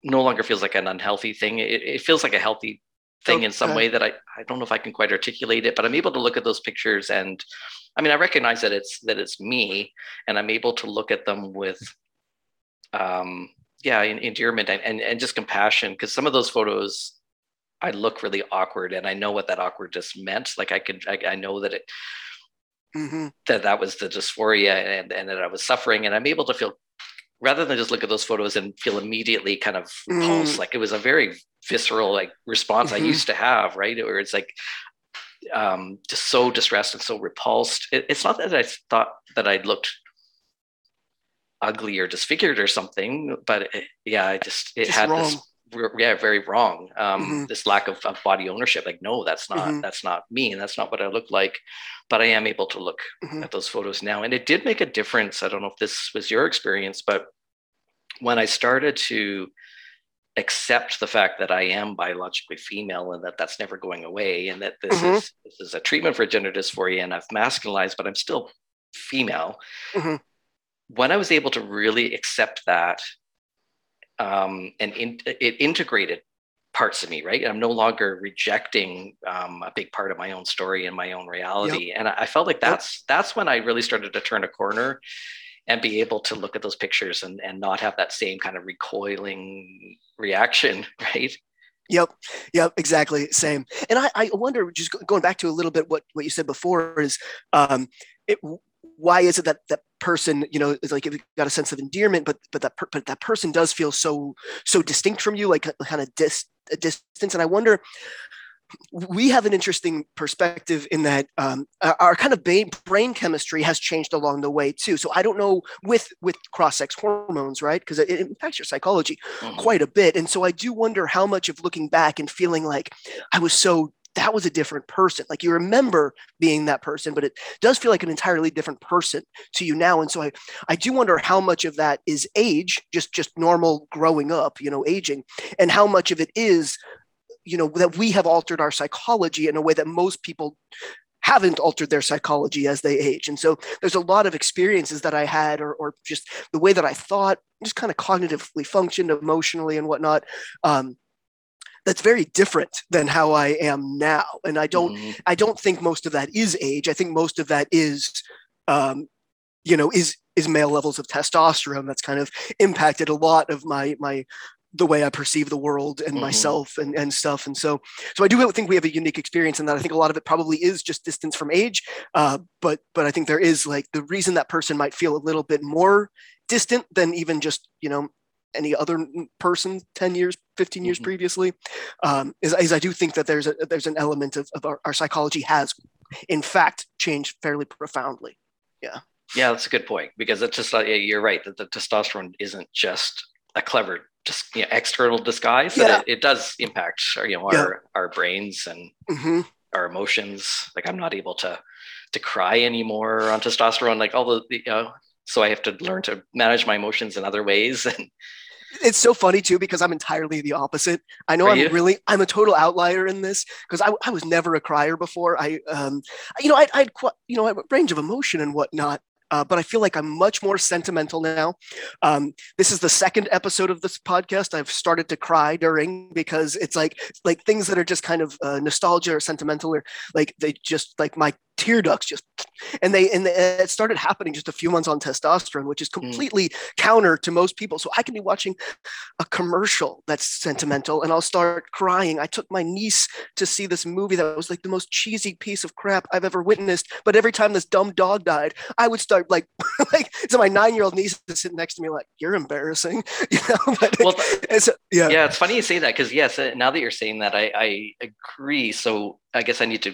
Speaker 1: no longer feels like an unhealthy thing. It, it feels like a healthy thing okay. in some way that I, I don't know if I can quite articulate it, but I'm able to look at those pictures and I mean I recognize that it's that it's me and I'm able to look at them with um yeah, endearment and, and, and just compassion because some of those photos I look really awkward and I know what that awkwardness meant. Like I could I, I know that it mm-hmm. that that was the dysphoria and, and that I was suffering and I'm able to feel rather than just look at those photos and feel immediately kind of mm. pulse like it was a very visceral like response mm-hmm. i used to have right where it's like um just so distressed and so repulsed it, it's not that i thought that i looked ugly or disfigured or something but it, yeah i just it just had wrong. this yeah very wrong um mm-hmm. this lack of, of, body ownership like no that's not mm-hmm. that's not me and that's not what i look like but i am able to look mm-hmm. at those photos now and it did make a difference i don't know if this was your experience but when i started to accept the fact that i am biologically female and that that's never going away and that this mm-hmm. is this is a treatment for gender dysphoria and i've masculinized but i'm still female mm-hmm. when i was able to really accept that um, and in, it integrated parts of me, right? I'm no longer rejecting um, a big part of my own story and my own reality. Yep. And I, I, felt like that's yep. that's when I really started to turn a corner and be able to look at those pictures and, and not have that same kind of recoiling reaction, right?
Speaker 2: Yep, yep, exactly, same. And I, I wonder, just going back to a little bit what what you said before is, um, it, why is it that that person you know is like if you've got a sense of endearment but but that per, but that person does feel so so distinct from you like kind of dis, a distance and i wonder we have an interesting perspective in that um, our kind of brain chemistry has changed along the way too. So I don't know with with cross-sex hormones, right? Because it, it, impacts your psychology mm-hmm. quite a bit. And so I do wonder how much of looking back and feeling like I was so that was a different person. Like you remember being that person, but it does feel like an entirely different person to you now. And so I, I do wonder how much of that is age, just just normal growing up, you know, aging, and how much of it is, you know, that we have altered our psychology in a way that most people haven't altered their psychology as they age. And so there's a lot of experiences that I had, or, or just the way that I thought, just kind of cognitively functioned emotionally and whatnot. Um, that's very different than how I am now. And I don't mm-hmm. I don't think most of that is age. I think most of that is um, you know, is is male levels of testosterone that's kind of impacted a lot of my my the way I perceive the world and mm-hmm. myself and, and stuff. And so, so I do think we have a unique experience in that. I think a lot of it probably is just distance from age. Uh, but, but I think there is like the reason that person might feel a little bit more distant than even just, you know, any other person 10 years 15 years mm-hmm. previously um, is, is, i do think that there's a there's an element of, of our, our psychology has in fact changed fairly profoundly yeah
Speaker 1: yeah that's a good point because it's just like you're right that the testosterone isn't just a clever just you know, external disguise yeah. It, it, does impact our, you know our yeah. our brains and mm-hmm. our emotions like i'm not able to to cry anymore on testosterone like all the you know so i have to learn to manage my emotions in other ways and
Speaker 2: it's so funny too because I'm entirely the opposite. I know Are I'm you? really I'm a total outlier in this because I, I was never a crier before. I um you know I I had quite you know a range of emotion and whatnot. Uh, but I feel like I'm much more sentimental now. Um, this is the second episode of this podcast I've started to cry during because it's like like things that are just kind of uh, nostalgia or sentimental or like they just like my tear ducts just and they and it started happening just a few months on testosterone which is mm. completely mm. counter to most people so i can be watching a commercial that's sentimental and i'll start crying i took my niece to see this movie that was like the most cheesy piece of crap i've ever witnessed but every time this dumb dog died i would start like like so my nine year old niece is sitting next to me like you're embarrassing you know but well
Speaker 1: so, yeah yeah it's funny you say that because yes uh, now that you're saying that i i agree so i guess i need to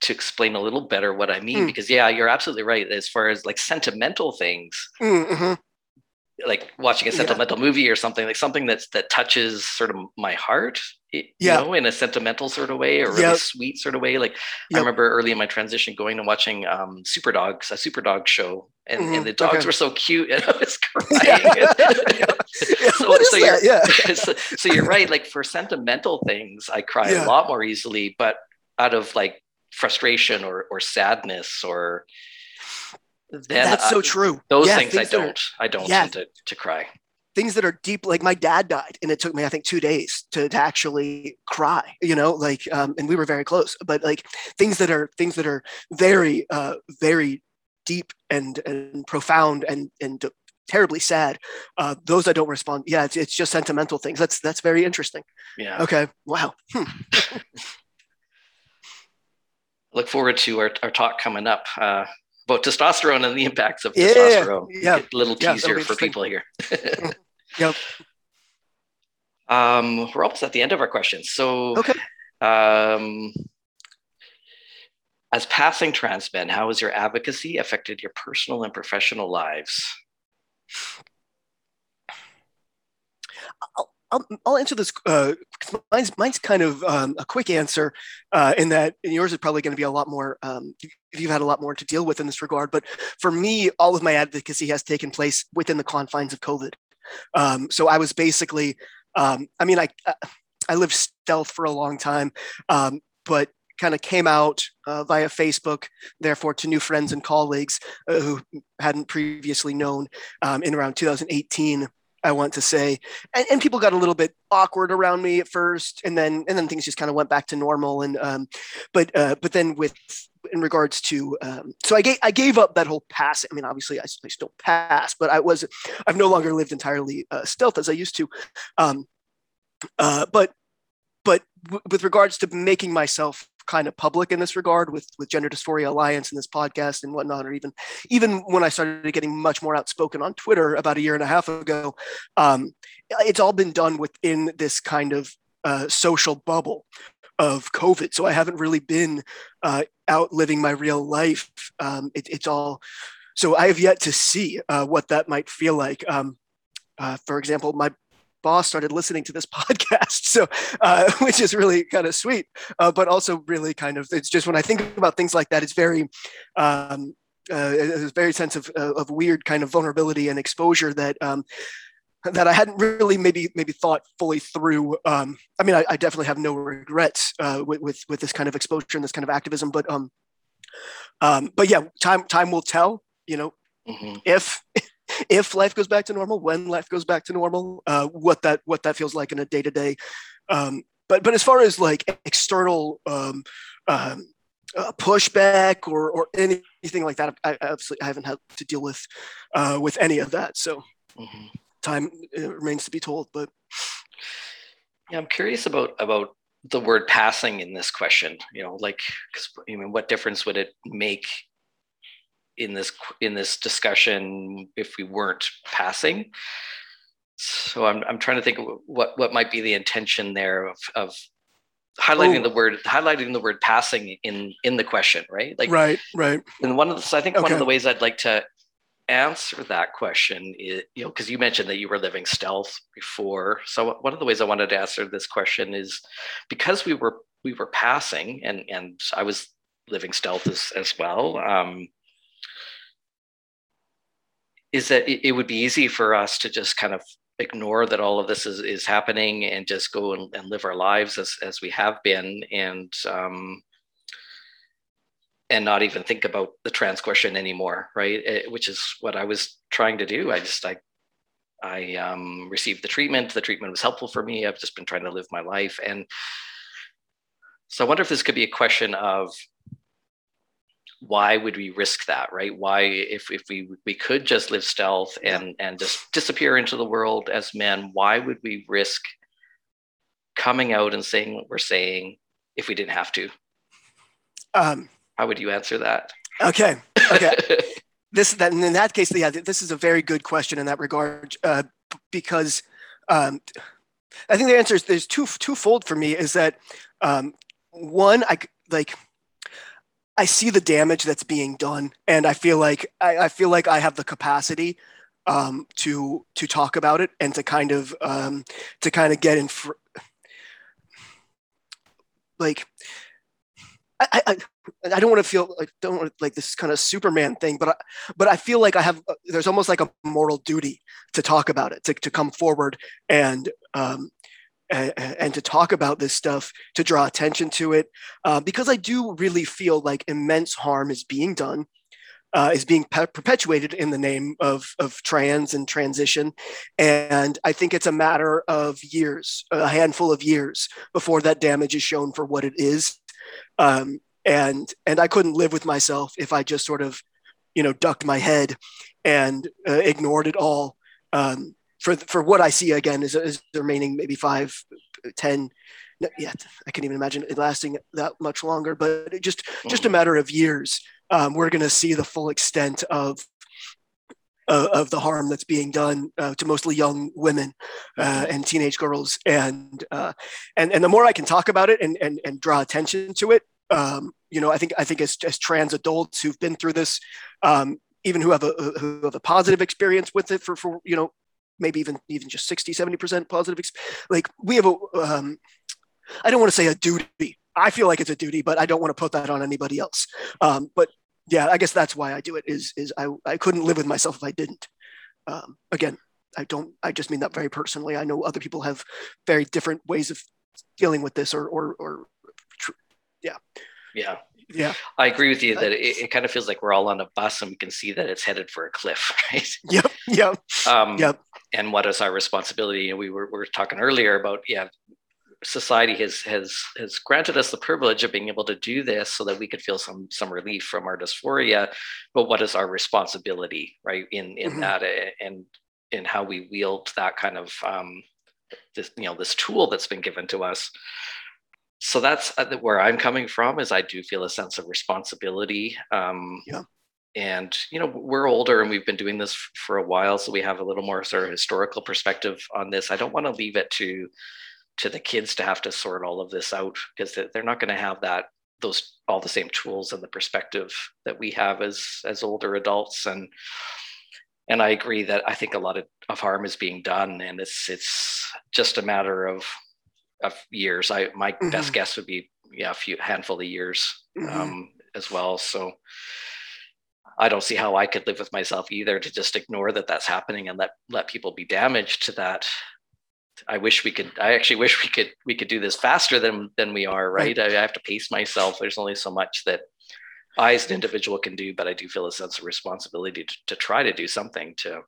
Speaker 1: to explain a little better what I mean, mm. because yeah, you're absolutely right. As far as like sentimental things, mm-hmm. Like watching a sentimental yeah. movie or something, like something that's that touches sort of my heart, yeah. you know, in a sentimental sort of way or really yep. sweet sort of way. Like yep. I remember early in my transition going and watching um, Super Dogs, a Super Dog show, and, mm-hmm. and the dogs okay. were so cute, and I was crying. Yeah. so, so you're, yeah. so, so, you're right. Like for sentimental things, I cry a lot more easily, but out of like frustration or or sadness or
Speaker 2: then that's so true.
Speaker 1: those yeah, things, things, i don't are, i don't yeah, tend to, to cry.
Speaker 2: Things that are deep like my dad died and it took me i think two days to, to actually cry you know like um, and we were very close but like things that are things that are very uh, very deep and and profound and and terribly sad uh, those i don't respond yeah it's, it's just sentimental things. That's that's very interesting.
Speaker 1: Yeah.
Speaker 2: Okay. Wow. Hmm.
Speaker 1: look forward to our, our talk coming up. Uh, about testosterone and the impacts of yeah, testosterone. Yeah, a little teaser yeah, for people here.
Speaker 2: yep.
Speaker 1: Um, we're almost at the end of our questions. So,
Speaker 2: okay.
Speaker 1: Um, as passing trans men, how has your advocacy affected your personal and professional lives?
Speaker 2: I'll, I'll, answer this. Uh, mine's mine's kind of um, a quick answer, uh, in that and yours is probably going to be a lot more. Um, you've had a lot more to deal with in this regard, but for me, all of my advocacy has taken place within the confines of COVID. Um, so I was basically, um, I mean, I I lived stealth for a long time, um, but kind of came out uh, via Facebook, therefore to new friends and colleagues uh, who hadn't previously known um, in around 2018 I want to say, and, and, people got a little bit awkward around me at first, and then and then things just kind of went back to normal. And um, but uh, but then with in regards to um, so I gave I gave up that whole pass. I mean, obviously I, I still pass, but I was I've no longer lived entirely uh, stealth as I used to. Um, uh, but but w- with regards to making myself kind of public in this regard with with Gender Dysphoria Alliance and this podcast and whatnot, or even even when I started getting much more outspoken on Twitter about a year and a half ago, um, it's all been done within this kind of uh, social bubble of COVID. So I haven't really been uh, out living my real life. Um, it, it's all so I have yet to see uh, what that might feel like. Um, uh, for example, my boss started listening to this podcast. So, uh, which is really kind of sweet, uh, but also really kind of, it's just when I think about things like that, it's very, um, uh, a very sense of, uh, of weird kind of vulnerability and exposure that, um, that I hadn't really maybe maybe thought fully through. Um, I mean, I, I, definitely have no regrets uh, with, with, with this kind of exposure and this kind of activism, but um, um, but yeah, time time will tell. You know, mm-hmm. if if life goes back to normal, when life goes back to normal, uh, what that what that feels like in a day to day. But but as far as like external um, um, uh, pushback or or anything like that, I, I absolutely I haven't had to deal with uh, with any of that. So mm-hmm. time remains to be told. But
Speaker 1: yeah, I'm curious about about the word passing in this question. You know, like, cause, I mean, what difference would it make in this in this discussion if we weren't passing. So I'm I'm trying to think what what might be the intention there of of highlighting oh. the word highlighting the word passing in in the question, right?
Speaker 2: Like right, right.
Speaker 1: And one of the so I think okay. one of the ways I'd like to answer that question is you know because you mentioned that you were living stealth before so one of the ways i wanted to answer this question is because we were we were passing and and i was living stealth as, as well um, is that it, it would be easy for us to just kind of ignore that all of this is, is happening and just go and, and live our lives as, as we have been and um, and not even think about the trans question anymore, right? It, which is what I was trying to do. I just I I um, received the treatment. The treatment was helpful for me. I've just been trying to live my life, and so I wonder if this could be a question of why would we risk that, right? Why, if if we we could just live stealth and and just disappear into the world as men, why would we risk coming out and saying what we're saying if we didn't have to? Um, How would you answer that?
Speaker 2: Okay. Okay. this that in that case, yeah, this is a very good question in that regard uh, because um, I think the answer is there's two twofold for me. Is that um, one, I like I see the damage that's being done, and I feel like I, I feel like I have the capacity um, to to talk about it and to kind of um, to kind of get in fr- like I, I, I don't want to feel like don't want like this kind of Superman thing, but I, but I feel like I have there's almost like a moral duty to talk about it, to, to come forward and um, and, and to talk about this stuff, to draw attention to it, uh, because I do really feel like immense harm is being done, uh, is being pe- perpetuated in the name of of trans and transition, and I think it's a matter of years, a handful of years, before that damage is shown for what it is um, and and I couldn't live with myself if I just sort of, you know, ducked my head and uh, ignored it all. Um, for for what I see again is, is the remaining maybe five, ten. Yeah, I can't even imagine it lasting that much longer. But it just just a matter of years, um, we're going to see the full extent of uh, of the harm that's being done uh, to mostly young women uh, and teenage girls. And, uh, and, and the more I can talk about it and, and, and draw attention to it, um, you know, I think, I think as, as trans adults who've been through this, um, even who have a, who have a positive experience with it for, for, you know, maybe even, even just 60, 70% positive. like we have a, um, I don't want to say a duty. I feel like it's a duty, but I don't want to put that on anybody else. Um, but yeah, I guess that's why I do it. Is is I I couldn't live with myself if I didn't. Um, again, I don't. I just mean that very personally. I know other people have very different ways of dealing with this, or or or yeah.
Speaker 1: Yeah.
Speaker 2: Yeah.
Speaker 1: I agree with you that it, it, kind of feels like we're all on a bus and we can see that it's headed for a cliff, right?
Speaker 2: Yep. Yep. Um, yep.
Speaker 1: And what is our responsibility? You know, we were, we were talking earlier about, yeah, society has has has granted us the privilege of being able to do this so that we could feel some some relief from our dysphoria but what is our responsibility right in in mm-hmm. that eh, and in how we wield that kind of um this you know this tool that's been given to us so that's uh, where i'm coming from is i do feel a sense of responsibility um
Speaker 2: yeah.
Speaker 1: and you know we're older and we've been doing this for a while so we have a little more sort of historical perspective on this. I don't want to leave it to to the kids to have to sort all of this out because they're not going to have that those all the same tools and the perspective that we have as as older adults and and I agree that I think a lot of, of harm is being done and it's it's just a matter of of years. I my mm-hmm. best guess would be yeah a few handful of years mm-hmm. um, as well. So I don't see how I could live with myself either to just ignore that that's happening and let let people be damaged to that I wish we could. I actually wish we could. We could do this faster than than we are. Right. I, I have to pace myself. There's only so much that I, as an individual, can do. But I do feel a sense of responsibility to, to try to do something to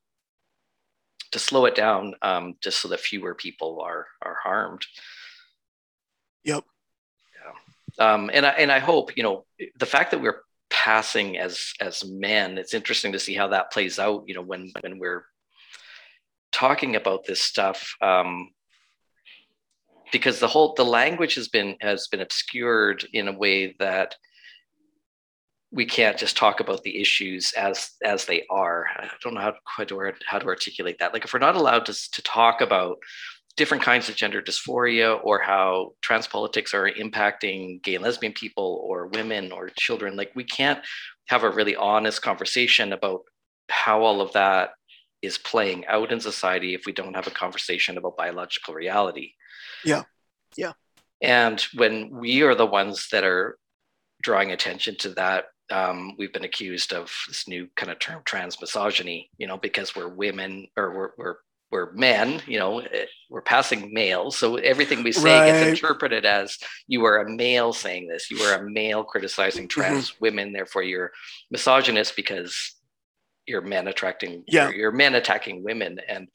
Speaker 1: to slow it down, um, just so that fewer people are are harmed.
Speaker 2: Yep.
Speaker 1: Yeah. Um, and I and I hope you know the fact that we're passing as as men. It's interesting to see how that plays out. You know, when when we're talking about this stuff um, because the whole the language has been has been obscured in a way that we can't just talk about the issues as as they are. I don't know how quite to, how to articulate that. Like if we're not allowed to, to talk about different kinds of gender dysphoria or how trans politics are impacting gay and lesbian people or women or children, like we can't have a really honest conversation about how all of that is playing out in society if we don't have a conversation about biological reality.
Speaker 2: Yeah. Yeah.
Speaker 1: And when we are the ones that are drawing attention to that, um, we've been accused of this new kind of term trans misogyny, you know, because we're women or we're, we're we're men, you know, eh, we're passing male. So everything we say right. gets interpreted as you are a male saying this, you are a male criticizing mm-hmm. trans mm-hmm. women, therefore you're misogynist because you're men attracting, yeah. you're, you're men attacking women. And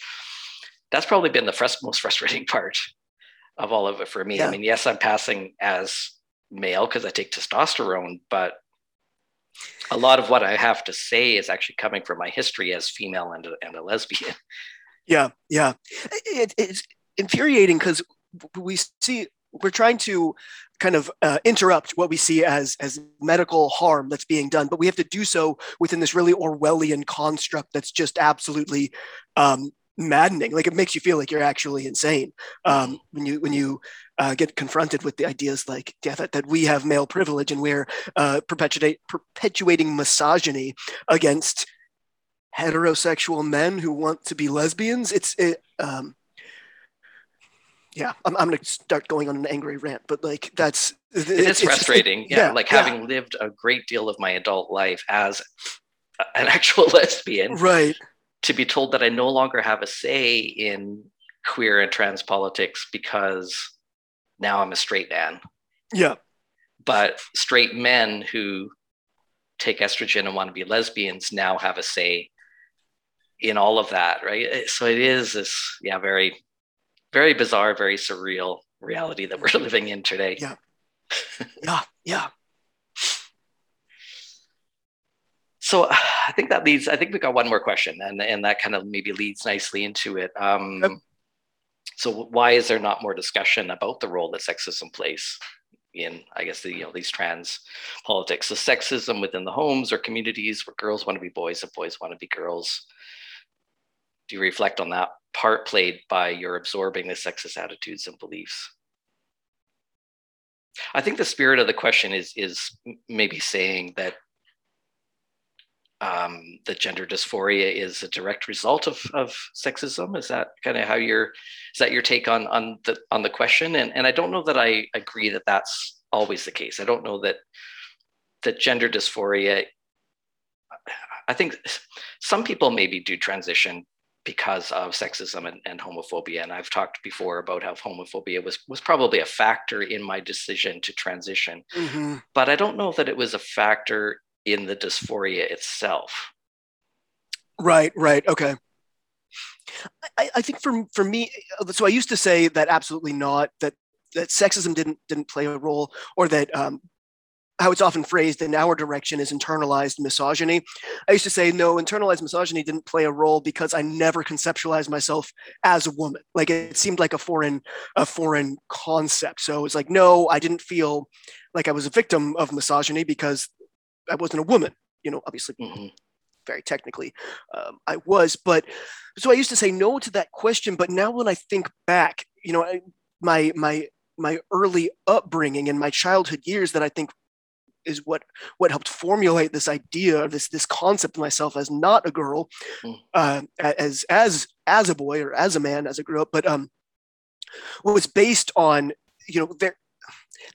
Speaker 1: that's probably been the frust- most frustrating part of all of it for me. Yeah. I mean, yes, I'm passing as male because I take testosterone, but a lot of what I have to say is actually coming from my history as female and a, and a lesbian.
Speaker 2: Yeah, yeah. It, it's infuriating because we see we're trying to kind of uh, interrupt what we see as as medical harm that's being done, but we have to do so within this really Orwellian construct that's just absolutely um, maddening. Like it makes you feel like you're actually insane um, when you when you uh, get confronted with the ideas like yeah, that, that we have male privilege and we're uh, perpetuate, perpetuating misogyny against heterosexual men who want to be lesbians. It's it, um, yeah, I'm, I'm gonna start going on an angry rant, but like that's
Speaker 1: it is frustrating. yeah, yeah, like yeah. having lived a great deal of my adult life as an actual lesbian,
Speaker 2: right?
Speaker 1: To be told that I no longer have a say in queer and trans politics because now I'm a straight man.
Speaker 2: Yeah.
Speaker 1: But straight men who take estrogen and want to be lesbians now have a say in all of that, right? Eh, so it is this, yeah, very, very bizarre, very surreal reality that we're living in today.
Speaker 2: Yeah. yeah. Yeah.
Speaker 1: So I think that leads, I think we got one more question and, and that kind of maybe leads nicely into it. Um, yep. So why is there not more discussion about the role that sexism plays in, I guess, the, you know, these trans politics? So sexism within the homes or communities where girls want to be boys and boys want to be girls do you reflect on that part played by your absorbing the sexist attitudes and beliefs? I think the spirit of the question is is maybe saying that um, the gender dysphoria is a direct result of, of sexism. Is that kind of how your is that your take on on the on the question? And and I don't know that I agree that that's always the case. I don't know that that gender dysphoria. I think some people maybe do transition because of sexism and, and, homophobia. And I've talked before about how homophobia was was probably a factor in my decision to transition. Mm-hmm. But I don't know that it was a factor in the dysphoria itself.
Speaker 2: Right, right. Okay. I, I think for for me, so I used to say that absolutely not, that that sexism didn't didn't play a role or that um, how it's often phrased in our direction is internalized misogyny. I used to say, no, internalized misogyny didn't play a role because I never conceptualized myself as a woman. Like it seemed like a foreign, a foreign concept. So it's like, no, I didn't feel like I was a victim of misogyny because I wasn't a woman. You know, obviously, mm-hmm. very technically, um, I was. But so I used to say no to that question. But now when I think back, you know, I, my my my early upbringing and my childhood years that I think is what what helped formulate this idea this this concept of myself as not a girl mm. uh, as as as a boy or as a man as I grew up but um was based on you know there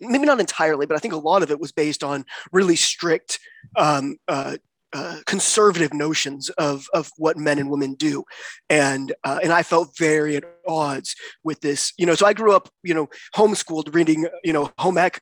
Speaker 2: maybe not entirely but I think a lot of it was based on really strict um, uh, uh, conservative notions of of what men and women do, and uh, and I felt very at odds with this. You know, so I grew up, you know, homeschooled, reading, you know, home ec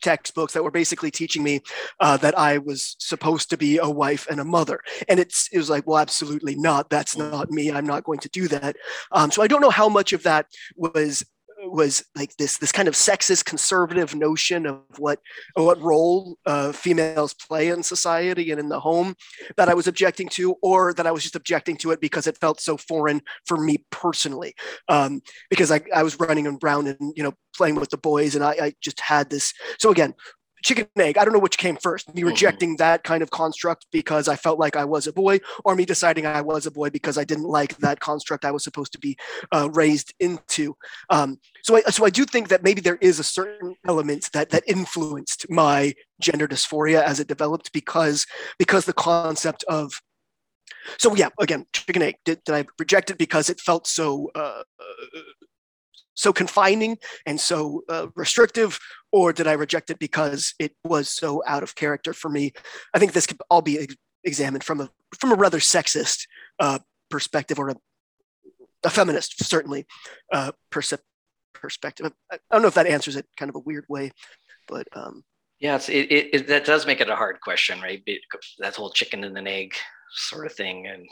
Speaker 2: textbooks that were basically teaching me uh, that I was supposed to be a wife and a mother. And it's it was like, well, absolutely not. That's not me. I'm not going to do that. Um, so I don't know how much of that was was like this this kind of sexist conservative notion of what what role uh, females play in society and in the home that I was objecting to, or that I was just objecting to it because it felt so foreign for me personally. Um, because I, I was running around and you know playing with the boys, and I, I just had this. So again, chicken and egg. I don't know which came first. Me mm-hmm. rejecting mm-hmm. that kind of construct because I felt like I was a boy, or me deciding I was a boy because I didn't like that construct I was supposed to be uh, raised into. Um, so, I, so I do think that maybe there is a certain element that that influenced my gender dysphoria as it developed because because the concept of so yeah again chicken egg did, did i reject it because it felt so uh, so confining and so uh, restrictive, or did I reject it because it was so out of character for me? I think this could all be ex- examined from a from a rather sexist uh, perspective or a a feminist certainly uh, perspective. I, don't know if that answers it kind of a weird way, but um,
Speaker 1: yeah, it, it, it, that does make it a hard question, right? That whole chicken and an egg sort of thing, and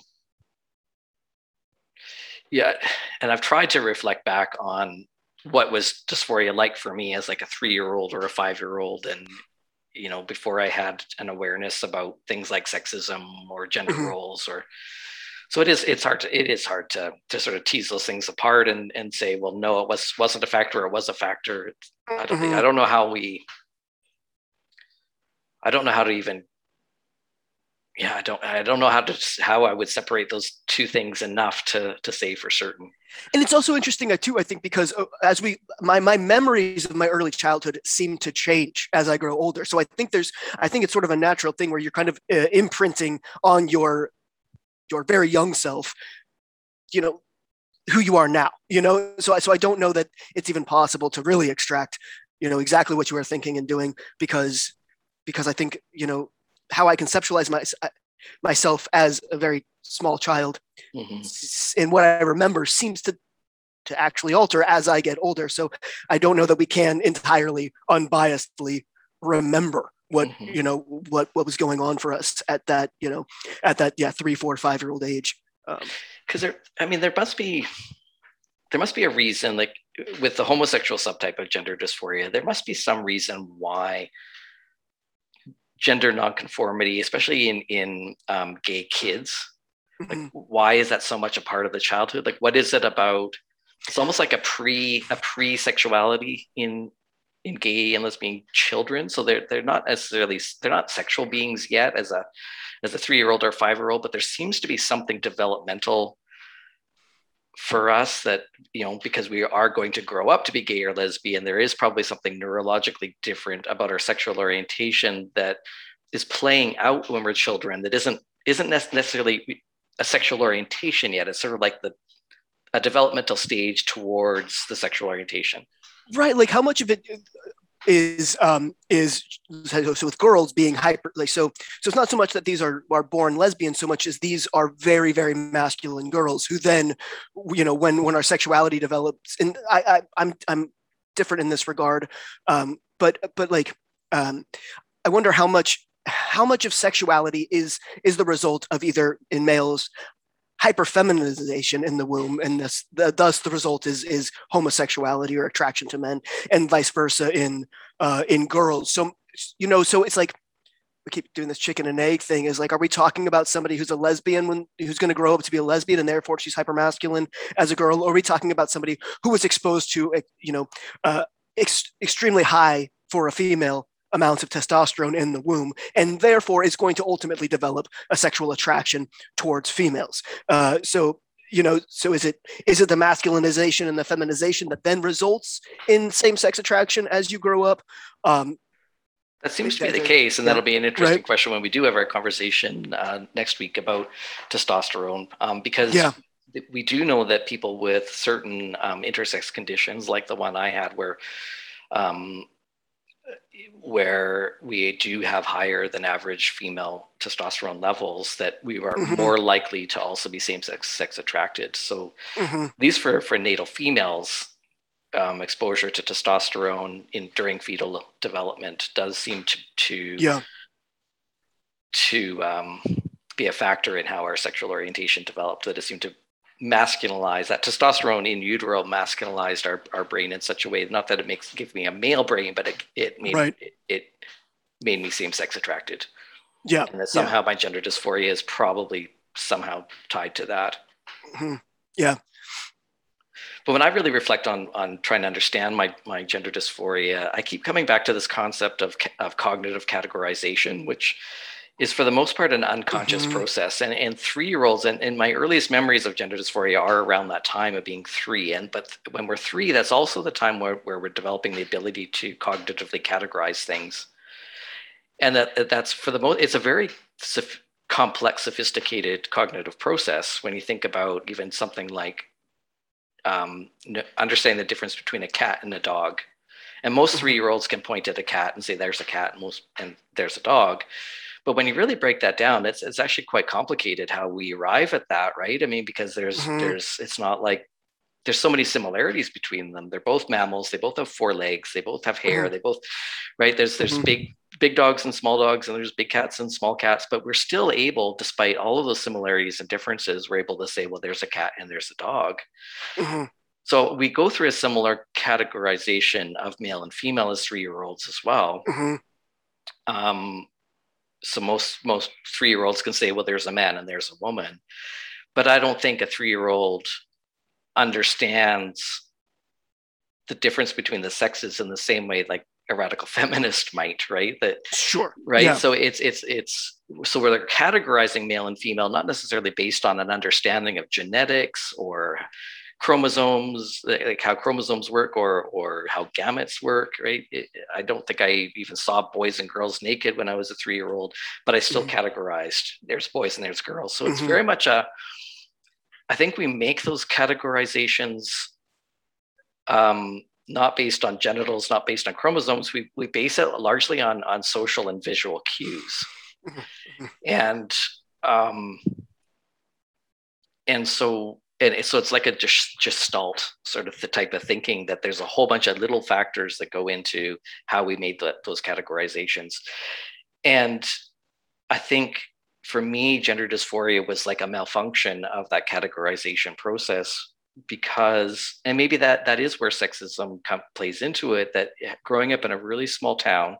Speaker 1: yeah, and I've tried to reflect back on what was dysphoria like for me as like a three year old or a five year old, and you know, before I had an awareness about things like sexism or gender mm-hmm. roles or so it is it's hard to it is hard to to sort of tease those things apart and and say well no it was wasn't a factor it was a factor i don't mm-hmm. think, i don't know how we i don't know how to even yeah i don't i don't know how to how i would separate those two things enough to to say for certain.
Speaker 2: And it's also interesting uh, too i think because uh, as we my my memories of my early childhood seem to change as i grow older. So i think there's i think it's sort of a natural thing where you're kind of uh, imprinting on your your very young self you know who you are now you know? So I, so i don't know that it's even possible to really extract you know exactly what you are thinking and doing because because i think you know how i conceptualize my, myself as a very small child mm-hmm. and what i remember seems to to actually alter as i get older so i don't know that we can entirely unbiasedly remember what mm-hmm. you know what what was going on for us at that you know at that yeah three four five year old age
Speaker 1: because um, there i mean there must be there must be a reason like with the homosexual subtype of gender dysphoria there must be some reason why gender nonconformity especially in in um, gay kids. Like mm-hmm. why is that so much a part of the childhood? Like what is it about it's almost like a pre a pre sexuality in in gay and lesbian children. So they're they're not necessarily they're not sexual beings yet as a as a three year old or five year old but there seems to be something developmental for us that you know because we are going to grow up to be gay or lesbian there is probably something neurologically different about our sexual orientation that is playing out when we're children that isn't isn't necessarily a sexual orientation yet. It's sort of like the a developmental stage towards the sexual orientation.
Speaker 2: Right like how much of it is um is so, with girls being hyper like so so it's not so much that these are are born lesbians so much as these are very very masculine girls who then you know when when our sexuality develops and i, I i'm i'm different in this regard um but but like um i wonder how much how much of sexuality is is the result of either in males hyperfeminization in the womb and this the, thus the result is is homosexuality or attraction to men and vice versa in uh, in girls. So you know so it's like we keep doing this chicken and egg thing is like are we talking about somebody who's a lesbian when who's going to grow up to be a lesbian and therefore she's hypermasculine as a girl? Or are we talking about somebody who was exposed to you know uh, ex- extremely high for a female amounts of testosterone in the womb, and therefore is going to ultimately develop a sexual attraction towards females. Uh, so you know so is it is it the masculinization and the feminization that then results in same-sex attraction as you grow up um,
Speaker 1: that seems to be the case and that'll be an interesting right. question when we do have our conversation uh, next week about testosterone um, because yeah. we do know that people with certain um, intersex conditions like the one i had where um, where we do have higher than average female testosterone levels that we are mm-hmm. more likely to also be same sex sex attracted so mm-hmm. these for for natal females um, exposure to testosterone in during fetal development does seem to to
Speaker 2: yeah
Speaker 1: to um, be a factor in how our sexual orientation developed that it seemed to masculinized that testosterone in utero masculinized our, our brain in such a way not that it makes give me a male brain but it, it made right. it, it, made me seem sex attracted
Speaker 2: yeah
Speaker 1: and that somehow yeah. my gender dysphoria is probably somehow tied to that
Speaker 2: mm-hmm. yeah
Speaker 1: but when i really reflect on on trying to understand my my gender dysphoria i keep coming back to this concept of of cognitive categorization which is for the most part an unconscious mm-hmm. process. And and three year olds and, and my earliest memories of gender dysphoria are around that time of being three. And but when we're three that's also the time where, where we're developing the ability to cognitively categorize things. And that that's for the most it's a very complex sophisticated cognitive process when you think about even something like um, understanding the difference between a cat and a dog. And most mm-hmm. three year olds can point at a cat and say there's a cat and most and there's a dog but when you really break that down, it's it's actually quite complicated how we arrive at that, right? I mean, because there's mm-hmm. there's it's not like there's so many similarities between them. They're both mammals. They both have four legs. They both have hair. Mm-hmm. They both, right? There's there's mm-hmm. big big dogs and small dogs, and there's big cats and small cats. But we're still able, despite all of those similarities and differences, we're able to say, well, there's a cat and there's a dog. Mm-hmm. So we go through a similar categorization of male and female as three year olds as well. Mm-hmm. Um, so most most three year olds can say, well, there's a man and there's a woman, but I don't think a three year old understands the difference between the sexes in the same way like a radical feminist might right? That
Speaker 2: sure.
Speaker 1: right? Yeah. so it's it's it's so we're categorizing male and female not necessarily based on an understanding of genetics or chromosomes like how chromosomes work or or how gametes work right it, i don't think i even saw boys and girls naked when i was a three year old but i still mm-hmm. categorized there's boys and there's girls so it's mm-hmm. very much a I think we make those categorizations um, not based on genitals, not based on chromosomes. We, we base it largely on, on social and visual cues. and um, and so and so it's like a just gestalt sort of the type of thinking that there's a whole bunch of little factors that go into how we made the, those categorizations and i think for me, gender dysphoria was like a malfunction of that categorization process because, and maybe that that is where sexism plays into it. That growing up in a really small town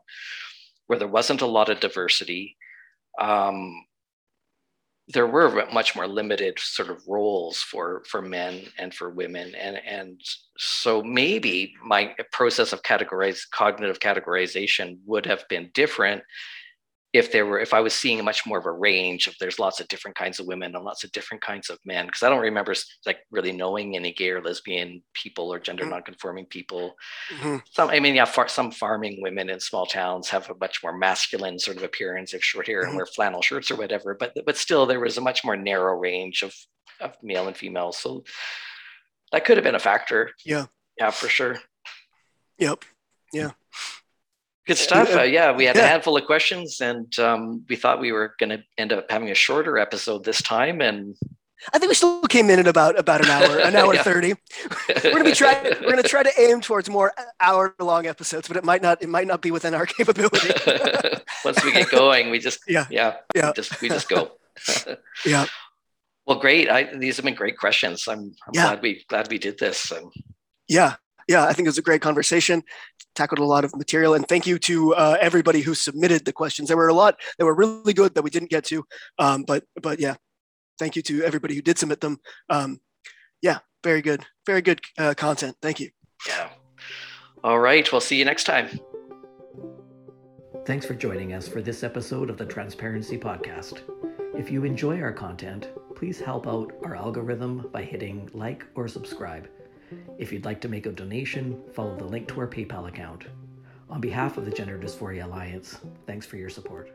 Speaker 1: where there wasn't a lot of diversity, um, there were much more limited sort of roles for for men and for women and and so maybe my process of categorize cognitive categorization would have been different if there were if i was seeing much more of a range of there's lots of different kinds of women and lots of different kinds of men because i don't remember like really knowing any gay or lesbian people or gender mm-hmm. nonconforming people mm-hmm. some i mean yeah far, some farming women in small towns have a much more masculine sort of appearance of short hair mm-hmm. and wear flannel shirts or whatever but but still there was a much more narrow range of of male and female so that could have been a factor
Speaker 2: yeah
Speaker 1: yeah for sure
Speaker 2: yep yeah
Speaker 1: Good stuff. Uh, yeah, we had yeah. a handful of questions, and um, we thought we were going to end up having a shorter episode this time. And
Speaker 2: I think we still came in at about about an hour, an hour thirty. we're gonna be trying. We're gonna try to aim towards more hour long episodes, but it might not. It might not be within our capability.
Speaker 1: Once we get going, we just yeah yeah yeah we just we just go.
Speaker 2: yeah.
Speaker 1: Well, great. I, these have been great questions. I'm, I'm yeah. glad we glad we did this. Um,
Speaker 2: yeah, yeah, I think it was a great conversation. Tackled a lot of material, and thank you to uh, everybody who submitted the questions. There were a lot that were really good that we didn't get to, um, but but yeah, thank you to everybody who did submit them. Um, yeah, very good, very good uh, content. Thank you.
Speaker 1: Yeah. All right. We'll see you next time.
Speaker 3: Thanks for joining us for this episode of the Transparency Podcast. If you enjoy our content, please help out our algorithm by hitting like or subscribe. If you'd like to make a donation, follow the link to our PayPal account. On behalf of the Gender Dysphoria Alliance, thanks for your support.